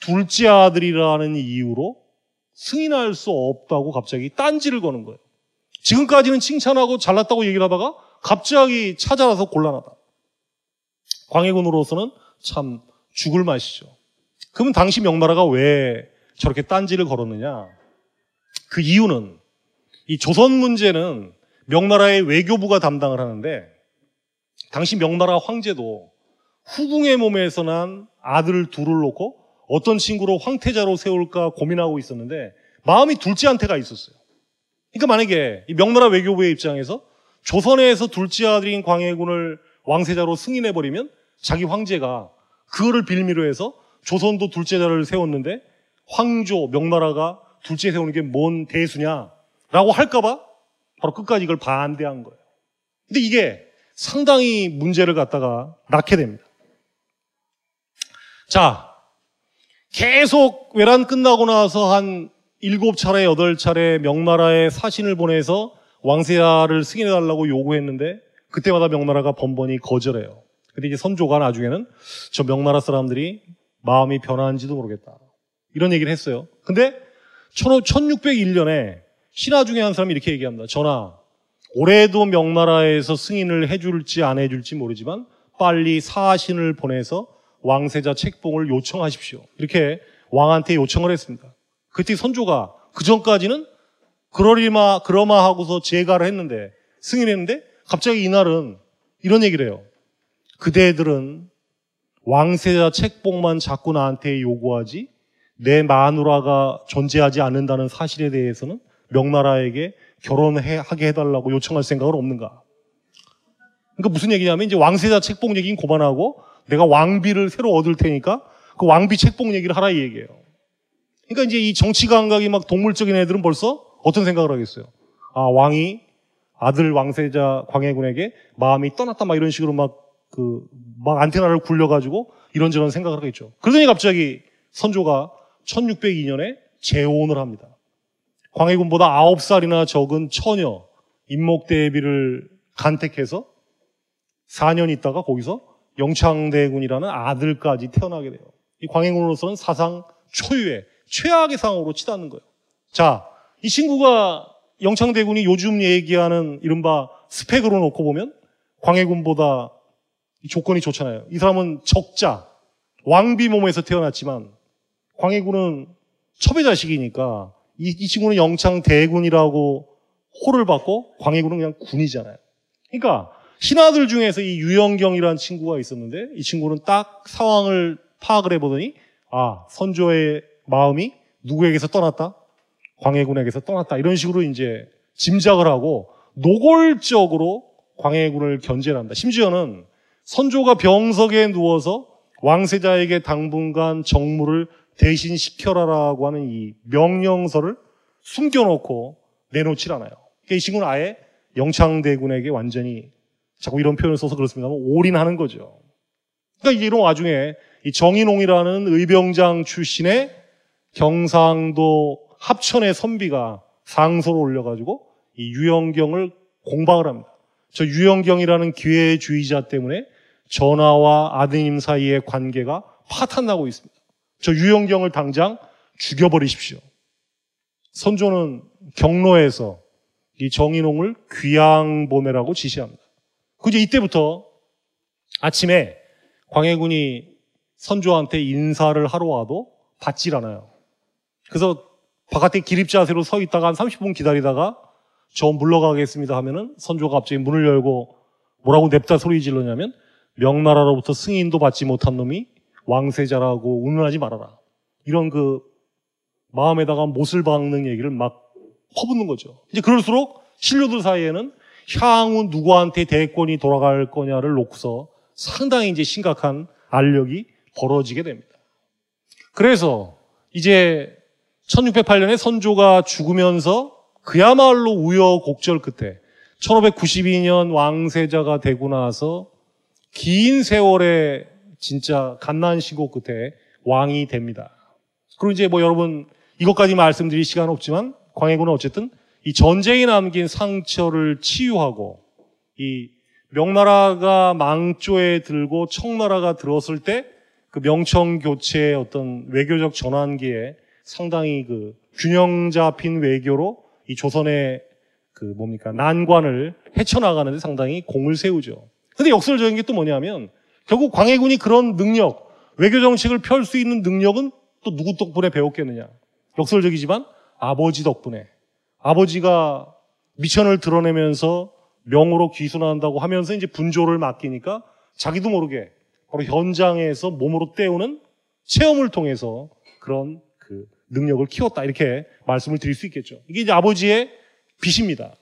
둘째 아들이라는 이유로 승인할 수 없다고 갑자기 딴지를 거는 거예요. 지금까지는 칭찬하고 잘났다고 얘기를 하다가 갑자기 찾아와서 곤란하다. 광해군으로서는 참 죽을 맛이죠. 그러면 당시 명나라가 왜 저렇게 딴지를 걸었느냐? 그 이유는 이 조선 문제는 명나라의 외교부가 담당을 하는데 당시 명나라 황제도 후궁의 몸에서 난 아들 둘을 놓고 어떤 친구로 황태자로 세울까 고민하고 있었는데 마음이 둘째한테가 있었어요. 그러니까 만약에 이 명나라 외교부의 입장에서 조선에서 둘째 아들인 광해군을 왕세자로 승인해버리면 자기 황제가 그거를 빌미로 해서 조선도 둘째자를 세웠는데 황조, 명나라가 둘째 세우는 게 뭔 대수냐라고 할까봐 바로 끝까지 이걸 반대한 거예요. 근데 이게 상당히 문제를 갖다가 낳게 됩니다. 자, 계속 외란 끝나고 나서 한 일곱 차례, 여덟 차례 명나라에 사신을 보내서 왕세자를 승인해달라고 요구했는데 그때마다 명나라가 번번이 거절해요. 근데 이제 선조가 나중에는 저 명나라 사람들이 마음이 변한지도 모르겠다. 이런 얘기를 했어요. 근데 1601년에 신하 중에 한 사람이 이렇게 얘기합니다. 전하, 올해도 명나라에서 승인을 해줄지 안 해줄지 모르지만 빨리 사신을 보내서 왕세자 책봉을 요청하십시오. 이렇게 왕한테 요청을 했습니다. 그때 선조가 그 전까지는 그러리마 그러마 하고서 제가를 했는데 승인했는데 갑자기 이날은 이런 얘기를 해요. 그대들은 왕세자 책봉만 자꾸 나한테 요구하지 내 마누라가 존재하지 않는다는 사실에 대해서는 명나라에게 결혼하게 해달라고 요청할 생각은 없는가? 그러니까 무슨 얘기냐면 이제 왕세자 책봉 얘기는 고만하고 내가 왕비를 새로 얻을 테니까 그 왕비 책봉 얘기를 하라 이 얘기예요. 그러니까 이제 이 정치 감각이 막 동물적인 애들은 벌써 어떤 생각을 하겠어요? 아, 왕이 아들 왕세자 광해군에게 마음이 떠났다 막 이런 식으로 막 그, 막 안테나를 굴려가지고 이런저런 생각을 하겠죠. 그러더니 갑자기 선조가 1602년에 재혼을 합니다. 광해군보다 9살이나 적은 처녀, 임목대비를 간택해서 4년 있다가 거기서 영창대군이라는 아들까지 태어나게 돼요. 이 광해군으로서는 사상 초유의 최악의 상으로 치닫는 거예요. 자, 이 친구가 영창대군이 요즘 얘기하는 이른바 스펙으로 놓고 보면 광해군보다 조건이 좋잖아요. 이 사람은 적자, 왕비 몸에서 태어났지만 광해군은 첩의 자식이니까 이, 이 친구는 영창대군이라고 호를 받고 광해군은 그냥 군이잖아요. 그러니까 신하들 중에서 이 유영경이라는 친구가 있었는데 이 친구는 딱 상황을 파악을 해보더니 아 선조의 마음이 누구에게서 떠났다? 광해군에게서 떠났다. 이런 식으로 이제 짐작을 하고 노골적으로 광해군을 견제를 한다. 심지어는 선조가 병석에 누워서 왕세자에게 당분간 정무를 대신 시켜라라고 하는 이 명령서를 숨겨놓고 내놓질 않아요. 그러니까 이 친구는 아예 영창대군에게 완전히 자꾸 이런 표현을 써서 그렇습니다만 올인하는 거죠. 그러니까 이런 와중에 이 정인홍이라는 의병장 출신의 경상도 합천의 선비가 상소를 올려가지고 이 유영경을 공방을 합니다. 저 유영경이라는 기회주의자 때문에 전하와 아드님 사이의 관계가 파탄나고 있습니다. 저 유영경을 당장 죽여버리십시오. 선조는 경로에서 이 정인홍을 귀양 보내라고 지시합니다. 그제 이때부터 아침에 광해군이 선조한테 인사를 하러 와도 받질 않아요. 그래서 바깥에 기립자세로 서 있다가 한 30분 기다리다가 저 물러가겠습니다 하면은 선조가 갑자기 문을 열고 뭐라고 냅다 소리 질러냐면 명나라로부터 승인도 받지 못한 놈이 왕세자라고 운운하지 말아라. 이런 그 마음에다가 못을 박는 얘기를 막 퍼붓는 거죠. 이제 그럴수록 신료들 사이에는 향후 누구한테 대권이 돌아갈 거냐를 놓고서 상당히 이제 심각한 알력이 벌어지게 됩니다. 그래서 이제 1608년에 선조가 죽으면서 그야말로 우여곡절 끝에 1592년 왕세자가 되고 나서 긴 세월의 진짜 갓난시고 끝에 왕이 됩니다. 그리고 이제 뭐 여러분 이것까지 말씀드릴 시간 없지만 광해군은 어쨌든 이 전쟁이 남긴 상처를 치유하고 이 명나라가 망조에 들고 청나라가 들었을 때 그 명청 교체의 어떤 외교적 전환기에 상당히 그 균형 잡힌 외교로 이 조선의 그 뭡니까 난관을 헤쳐나가는데 상당히 공을 세우죠. 근데 역설적인 게 또 뭐냐면 결국 광해군이 그런 능력, 외교 정책을 펼 수 있는 능력은 또 누구 덕분에 배웠겠느냐? 역설적이지만 아버지 덕분에. 아버지가 미천을 드러내면서 명으로 귀순한다고 하면서 이제 분조를 맡기니까 자기도 모르게 바로 현장에서 몸으로 때우는 체험을 통해서 그런 그 능력을 키웠다. 이렇게 말씀을 드릴 수 있겠죠. 이게 이제 아버지의 빚입니다.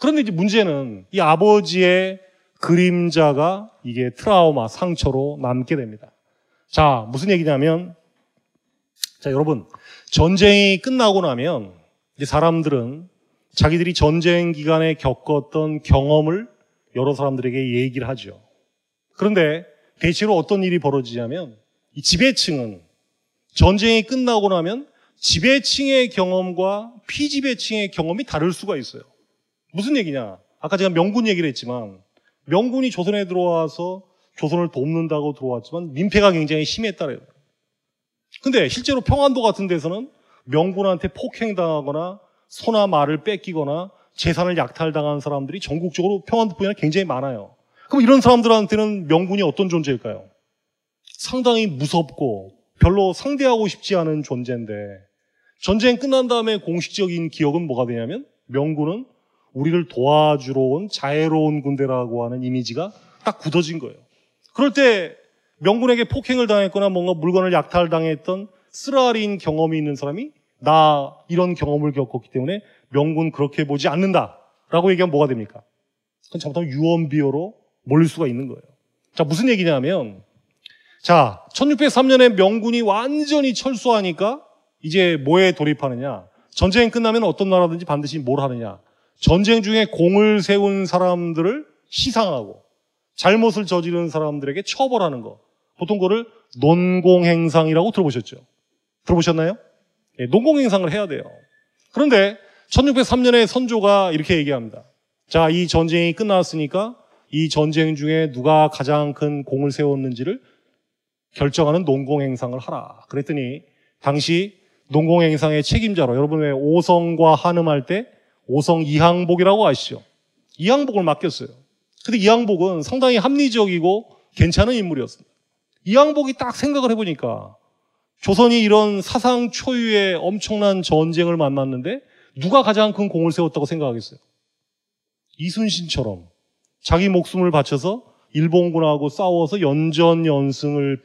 그런데 이제 문제는 이 아버지의 그림자가 이게 트라우마, 상처로 남게 됩니다. 자, 무슨 얘기냐면, 자, 여러분, 전쟁이 끝나고 나면 사람들은 자기들이 전쟁 기간에 겪었던 경험을 여러 사람들에게 얘기를 하죠. 그런데 대체로 어떤 일이 벌어지냐면 이 지배층은 전쟁이 끝나고 나면 지배층의 경험과 피지배층의 경험이 다를 수가 있어요. 무슨 얘기냐? 아까 제가 명군 얘기를 했지만 명군이 조선에 들어와서 조선을 돕는다고 들어왔지만 민폐가 굉장히 심했다래요. 근데 실제로 평안도 같은 데서는 명군한테 폭행당하거나 소나 말을 뺏기거나 재산을 약탈당한 사람들이 전국적으로 평안도뿐이 굉장히 많아요. 그럼 이런 사람들한테는 명군이 어떤 존재일까요? 상당히 무섭고 별로 상대하고 싶지 않은 존재인데 전쟁 끝난 다음에 공식적인 기억은 뭐가 되냐면 명군은 우리를 도와주러 온 자애로운 군대라고 하는 이미지가 딱 굳어진 거예요. 그럴 때 명군에게 폭행을 당했거나 뭔가 물건을 약탈당했던 쓰라린 경험이 있는 사람이 나 이런 경험을 겪었기 때문에 명군 그렇게 보지 않는다 라고 얘기하면 뭐가 됩니까? 그건 잘못하면 유언비어로 몰릴 수가 있는 거예요. 자, 무슨 얘기냐면 자, 1603년에 명군이 완전히 철수하니까 이제 뭐에 돌입하느냐? 전쟁이 끝나면 어떤 나라든지 반드시 뭘 하느냐? 전쟁 중에 공을 세운 사람들을 시상하고 잘못을 저지른 사람들에게 처벌하는 거. 보통 그거를 논공행상이라고 들어보셨죠? 들어보셨나요? 예, 논공행상을 해야 돼요. 그런데 1603년에 선조가 이렇게 얘기합니다. 자, 이 전쟁이 끝났으니까 이 전쟁 중에 누가 가장 큰 공을 세웠는지를 결정하는 농공행상을 하라. 그랬더니 당시 농공행상의 책임자로 여러분 왜 오성과 한음할 때 오성 이항복이라고 아시죠? 이항복을 맡겼어요. 근데 이항복은 상당히 합리적이고 괜찮은 인물이었습니다. 이항복이 딱 생각을 해보니까 조선이 이런 사상 초유의 엄청난 전쟁을 만났는데 누가 가장 큰 공을 세웠다고 생각하겠어요? 이순신처럼 자기 목숨을 바쳐서 일본군하고 싸워서 연전 연승을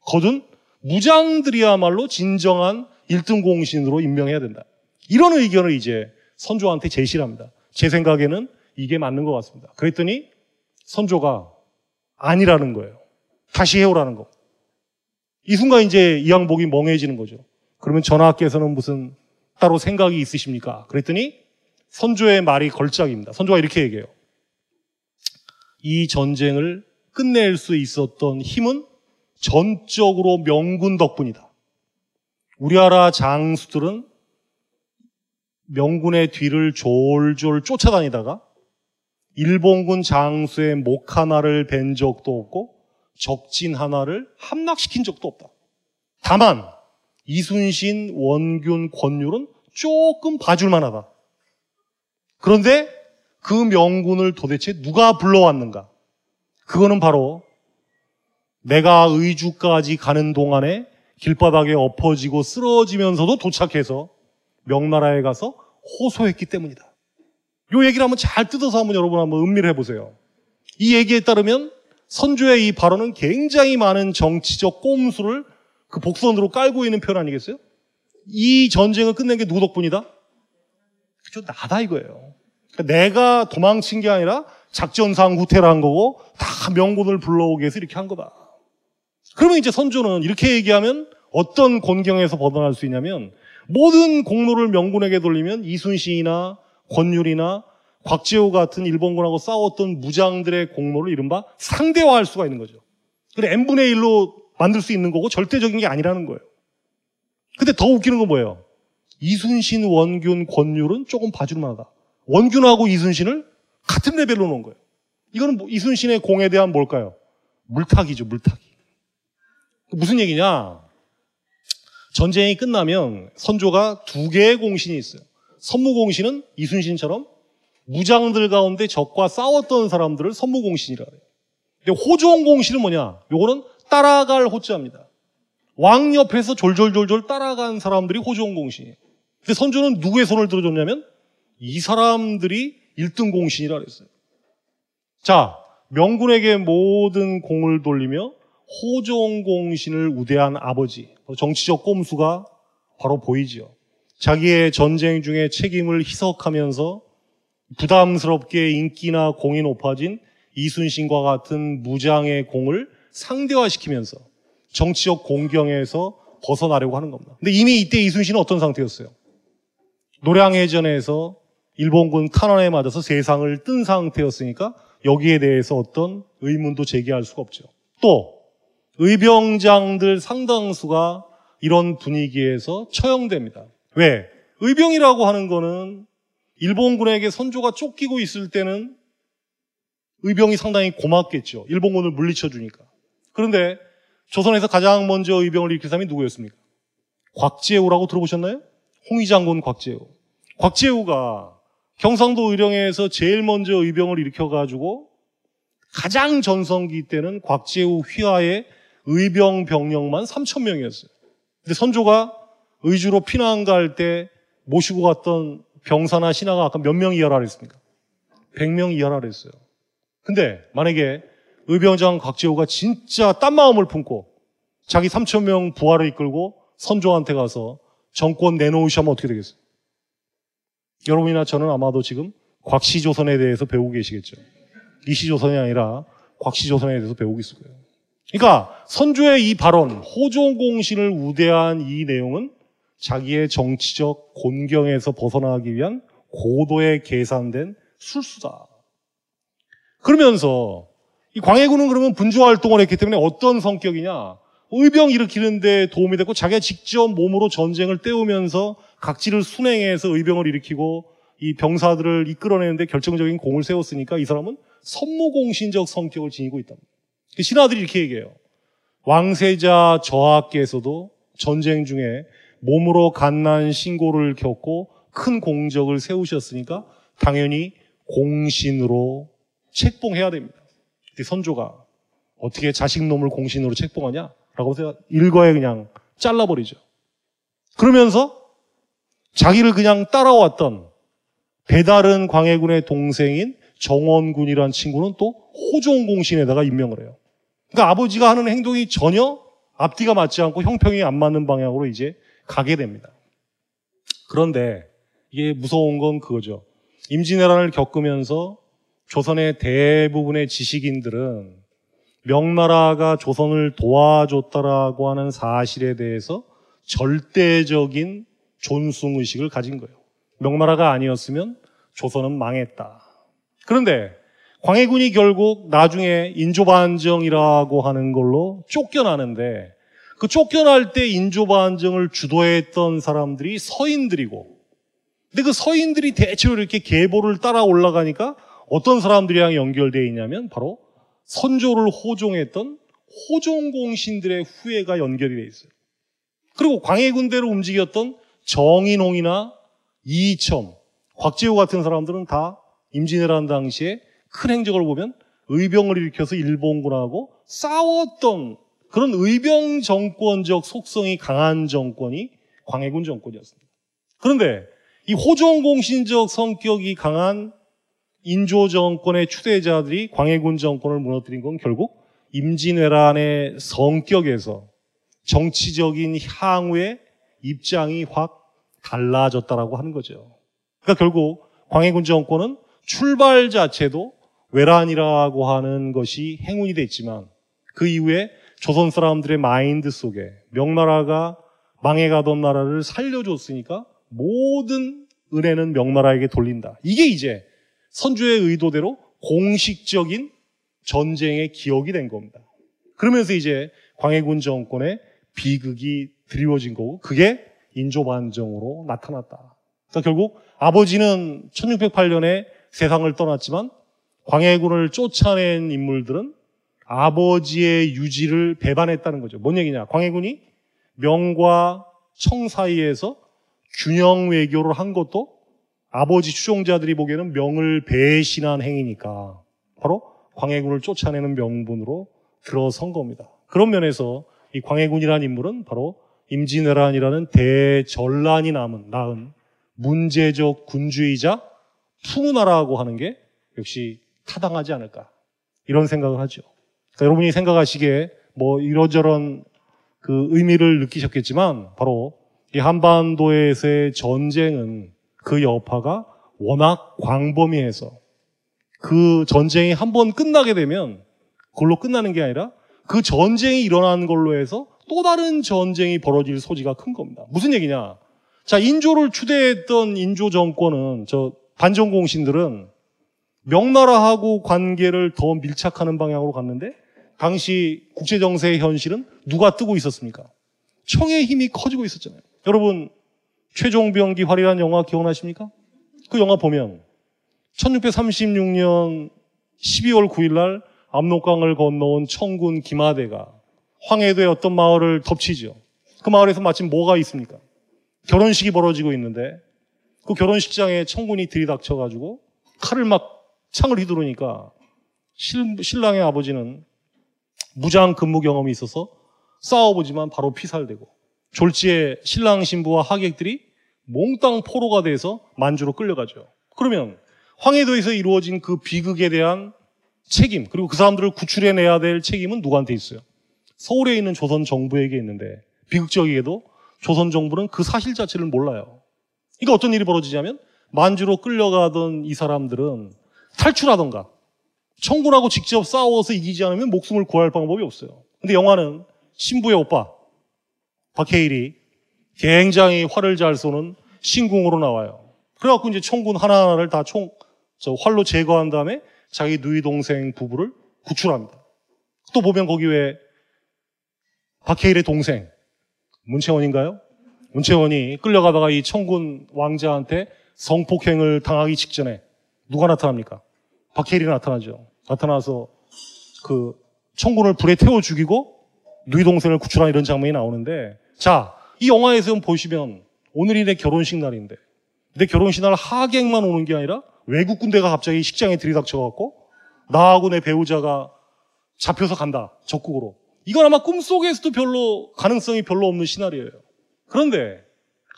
거둔 무장들이야말로 진정한 1등 공신으로 임명해야 된다. 이런 의견을 이제 선조한테 제시를 합니다. 제 생각에는 이게 맞는 것 같습니다. 그랬더니 선조가 아니라는 거예요. 다시 해오라는 거. 이 순간 이제 이양복이 멍해지는 거죠. 그러면 전하께서는 무슨 따로 생각이 있으십니까? 그랬더니 선조의 말이 걸작입니다. 선조가 이렇게 얘기해요. 이 전쟁을 끝낼 수 있었던 힘은 전적으로 명군 덕분이다. 우리나라 장수들은 명군의 뒤를 졸졸 쫓아다니다가 일본군 장수의 목 하나를 벤 적도 없고 적진 하나를 함락시킨 적도 없다. 다만 이순신, 원균, 권율은 조금 봐줄 만 하다. 그런데 그 명군을 도대체 누가 불러왔는가? 그거는 바로 내가 의주까지 가는 동안에 길바닥에 엎어지고 쓰러지면서도 도착해서 명나라에 가서 호소했기 때문이다. 요 얘기를 한번 잘 뜯어서 한번 여러분 한번 음미를 해보세요. 이 얘기에 따르면 선조의 이 발언은 굉장히 많은 정치적 꼼수를 그 복선으로 깔고 있는 표현 아니겠어요? 이 전쟁을 끝낸 게 누구 덕분이다? 그죠? 나다 이거예요. 그러니까 내가 도망친 게 아니라 작전상 후퇴를 한 거고 다 명군을 불러오기 위해서 이렇게 한 거다. 그러면 이제 선조는 이렇게 얘기하면 어떤 곤경에서 벗어날 수 있냐면 모든 공로를 명군에게 돌리면 이순신이나 권율이나 곽재호 같은 일본군하고 싸웠던 무장들의 공로를 이른바 상대화할 수가 있는 거죠. 그래 n분의 1로 만들 수 있는 거고 절대적인 게 아니라는 거예요. 근데 더 웃기는 건 뭐예요? 이순신, 원균, 권율은 조금 봐줄만하다. 원균하고 이순신을 같은 레벨로 놓은 거예요. 이거는 뭐 이순신의 공에 대한 뭘까요? 물타기죠, 물타기. 무슨 얘기냐? 전쟁이 끝나면 선조가 두 개의 공신이 있어요. 선무공신은 이순신처럼 무장들 가운데 적과 싸웠던 사람들을 선무공신이라 그래요. 근데 호종공신은 뭐냐? 요거는 따라갈 호자입니다. 왕 옆에서 졸졸졸졸 따라간 사람들이 호종공신이에요. 근데 선조는 누구의 손을 들어줬냐면 이 사람들이 1등 공신이라 그랬어요. 자, 명군에게 모든 공을 돌리며 호종공신을 우대한 아버지, 정치적 꼼수가 바로 보이지요. 자기의 전쟁 중에 책임을 희석하면서 부담스럽게 인기나 공이 높아진 이순신과 같은 무장의 공을 상대화시키면서 정치적 공경에서 벗어나려고 하는 겁니다. 근데 이미 이때 이순신은 어떤 상태였어요? 노량해전에서 일본군 탄환에 맞아서 세상을 뜬 상태였으니까 여기에 대해서 어떤 의문도 제기할 수가 없죠. 또 의병장들 상당수가 이런 분위기에서 처형됩니다. 왜? 의병이라고 하는 거는 일본군에게 선조가 쫓기고 있을 때는 의병이 상당히 고맙겠죠. 일본군을 물리쳐 주니까. 그런데 조선에서 가장 먼저 의병을 일으킨 사람이 누구였습니까? 곽재우라고 들어보셨나요? 홍의장군 곽재우. 곽재우가 경상도 의령에서 제일 먼저 의병을 일으켜가지고 가장 전성기 때는 곽재우 휘하의 의병 병력만 3천 명이었어요. 근데 선조가 의주로 피난 갈 때 모시고 갔던 병사나 신하가 아까 몇 명 이하라 그랬습니까? 100명 이하라 그랬어요. 근데 만약에 의병장 곽재우가 진짜 딴 마음을 품고 자기 3천 명 부하를 이끌고 선조한테 가서 정권 내놓으시면 어떻게 되겠어요? 여러분이나 저는 아마도 지금 곽시조선에 대해서 배우고 계시겠죠. 이시조선이 아니라 곽시조선에 대해서 배우고 있을 거예요. 그러니까 선조의 이 발언, 호종공신을 우대한 이 내용은 자기의 정치적 곤경에서 벗어나기 위한 고도의 계산된 술수다. 그러면서 이 광해군은 그러면 분주 활동을 했기 때문에 어떤 성격이냐? 의병 일으키는데 도움이 됐고 자기가 직접 몸으로 전쟁을 때우면서 각지를 순행해서 의병을 일으키고 이 병사들을 이끌어내는데 결정적인 공을 세웠으니까 이 사람은 선무공신적 성격을 지니고 있다. 그 신하들이 이렇게 얘기해요. 왕세자 저하께서도 전쟁 중에 몸으로 갓난 신고를 겪고 큰 공적을 세우셨으니까 당연히 공신으로 책봉해야 됩니다. 선조가 어떻게 자식놈을 공신으로 책봉하냐? 라고 일거에 그냥 잘라버리죠. 그러면서 자기를 그냥 따라왔던 배다른 광해군의 동생인 정원군이라는 친구는 또 호종 공신에다가 임명을 해요. 그러니까 아버지가 하는 행동이 전혀 앞뒤가 맞지 않고 형평이 안 맞는 방향으로 이제 가게 됩니다. 그런데 이게 무서운 건 그거죠. 임진왜란을 겪으면서 조선의 대부분의 지식인들은 명나라가 조선을 도와줬다라고 하는 사실에 대해서 절대적인 존숭 의식을 가진 거예요. 명나라가 아니었으면 조선은 망했다. 그런데 광해군이 결국 나중에 인조반정이라고 하는 걸로 쫓겨나는데 그 쫓겨날 때 인조반정을 주도했던 사람들이 서인들이고 근데 그 서인들이 대체로 이렇게 계보를 따라 올라가니까 어떤 사람들이랑 연결되어 있냐면 바로 선조를 호종했던 호종공신들의 후예가 연결이 되어 있어요. 그리고 광해군대로 움직였던 정인홍이나 이첨, 곽재우 같은 사람들은 다 임진왜란 당시에 큰 행적을 보면 의병을 일으켜서 일본군하고 싸웠던 그런 의병 정권적 속성이 강한 정권이 광해군 정권이었습니다. 그런데 이 호종 공신적 성격이 강한 인조 정권의 추대자들이 광해군 정권을 무너뜨린 건 결국 임진왜란의 성격에서 정치적인 향후의 입장이 확 달라졌다라고 하는 거죠. 그러니까 결국 광해군 정권은 출발 자체도 외란이라고 하는 것이 행운이 됐지만 그 이후에 조선 사람들의 마인드 속에 명나라가 망해가던 나라를 살려줬으니까 모든 은혜는 명나라에게 돌린다. 이게 이제 선주의 의도대로 공식적인 전쟁의 기억이 된 겁니다. 그러면서 이제 광해군 정권의 비극이 드리워진 거고 그게 인조반정으로 나타났다. 그러니까 결국 아버지는 1608년에 세상을 떠났지만 광해군을 쫓아낸 인물들은 아버지의 유지를 배반했다는 거죠. 뭔 얘기냐? 광해군이 명과 청 사이에서 균형 외교를 한 것도 아버지 추종자들이 보기에는 명을 배신한 행위니까 바로 광해군을 쫓아내는 명분으로 들어선 겁니다. 그런 면에서 이 광해군이라는 인물은 바로 임진왜란이라는 대전란이 남은 낳은 문제적 군주이자 푸문나라고 하는 게 역시 타당하지 않을까 이런 생각을 하죠. 그러니까 여러분이 생각하시기에 뭐 이런저런 그 의미를 느끼셨겠지만 바로 이 한반도에서의 전쟁은 그 여파가 워낙 광범위해서 그 전쟁이 한 번 끝나게 되면 그걸로 끝나는 게 아니라 그 전쟁이 일어난 걸로 해서 또 다른 전쟁이 벌어질 소지가 큰 겁니다. 무슨 얘기냐? 자, 인조를 추대했던 인조 정권은 저 반정공신들은 명나라하고 관계를 더 밀착하는 방향으로 갔는데 당시 국제정세의 현실은 누가 뜨고 있었습니까? 청의 힘이 커지고 있었잖아요. 여러분 최종병기 활이라는 영화 기억나십니까? 그 영화 보면 1636년 12월 9일 날 압록강을 건너온 청군 김하대가 황해도의 어떤 마을을 덮치죠. 그 마을에서 마침 뭐가 있습니까? 결혼식이 벌어지고 있는데 그 결혼식장에 청군이 들이닥쳐가지고 칼을 막 창을 휘두르니까 실, 신랑의 아버지는 무장 근무 경험이 있어서 싸워보지만 바로 피살되고 졸지에 신랑 신부와 하객들이 몽땅 포로가 돼서 만주로 끌려가죠. 그러면 황해도에서 이루어진 그 비극에 대한 책임 그리고 그 사람들을 구출해내야 될 책임은 누구한테 있어요? 서울에 있는 조선 정부에게 있는데 비극적이게도 조선 정부는 그 사실 자체를 몰라요. 그러니까 어떤 일이 벌어지냐면 만주로 끌려가던 이 사람들은 탈출하던가 청군하고 직접 싸워서 이기지 않으면 목숨을 구할 방법이 없어요. 근데 영화는 신부의 오빠 박해일이 굉장히 활을 잘 쏘는 신궁으로 나와요. 그래갖고 이제 청군 하나하나를 다 총, 저 활로 제거한 다음에 자기 누이 동생 부부를 구출합니다. 또 보면 거기 왜 박해일의 동생 문채원인가요? 문채원이 끌려가다가 이 청군 왕자한테 성폭행을 당하기 직전에 누가 나타납니까? 박해일이 나타나죠. 나타나서 그 청군을 불에 태워 죽이고 누이 동생을 구출한 이런 장면이 나오는데 자, 이 영화에서 보시면 오늘이 내 결혼식 날인데 내 결혼식 날 하객만 오는 게 아니라 외국 군대가 갑자기 식장에 들이닥쳐갖고 나하고 내 배우자가 잡혀서 간다. 적국으로. 이건 아마 꿈속에서도 별로 가능성이 별로 없는 시나리오예요. 그런데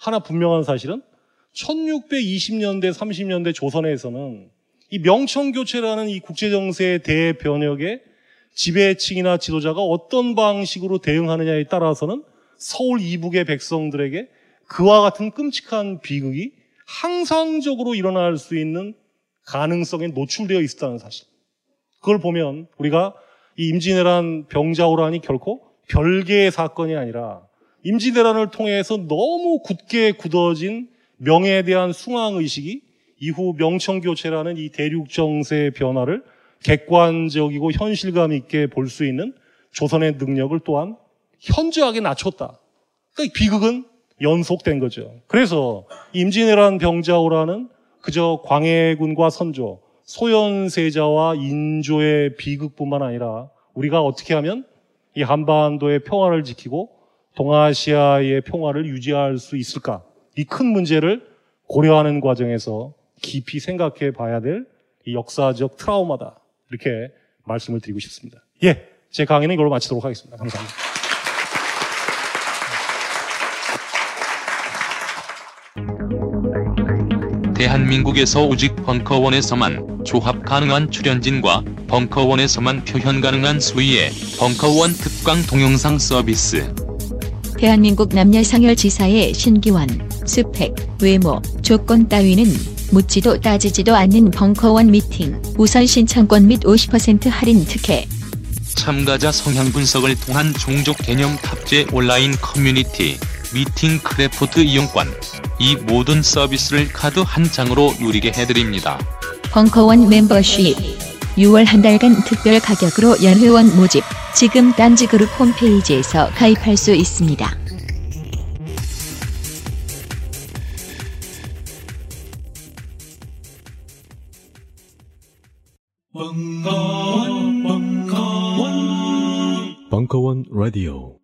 하나 분명한 사실은 1620년대, 30년대 조선에서는 이 명청교체라는 이 국제정세의 대변혁에 지배층이나 지도자가 어떤 방식으로 대응하느냐에 따라서는 서울 이북의 백성들에게 그와 같은 끔찍한 비극이 항상적으로 일어날 수 있는 가능성에 노출되어 있었다는 사실. 그걸 보면 우리가 이 임진왜란 병자호란이 결코 별개의 사건이 아니라 임진왜란을 통해서 너무 굳게 굳어진 명예에 대한 숭앙의식이 이후 명청교체라는 이 대륙 정세의 변화를 객관적이고 현실감 있게 볼 수 있는 조선의 능력을 또한 현저하게 낮췄다. 그러니까 비극은 연속된 거죠. 그래서 임진왜란 병자호라는 그저 광해군과 선조, 소현세자와 인조의 비극뿐만 아니라 우리가 어떻게 하면 이 한반도의 평화를 지키고 동아시아의 평화를 유지할 수 있을까? 이 큰 문제를 고려하는 과정에서 깊이 생각해 봐야 될 이 역사적 트라우마다. 이렇게 말씀을 드리고 싶습니다. 예. 제 강의는 이걸로 마치도록 하겠습니다. 감사합니다. 대한민국에서 오직 벙커원에서만 조합 가능한 출연진과 벙커원에서만 표현 가능한 수위의 벙커원 특강 동영상 서비스. 대한민국 남녀 상열 지사의 신기원, 스펙, 외모, 조건 따위는 묻지도 따지지도 않는 벙커원 미팅, 우선 신청권 및 50% 할인 특혜. 참가자 성향 분석을 통한 종족 개념 탑재 온라인 커뮤니티, 미팅 크래프트 이용권. 이 모든 서비스를 카드 한 장으로 누리게 해드립니다. 벙커원 멤버십. 6월 한 달간 특별 가격으로 연회원 모집. 지금 딴지그룹 홈페이지에서 가입할 수 있습니다. Radio。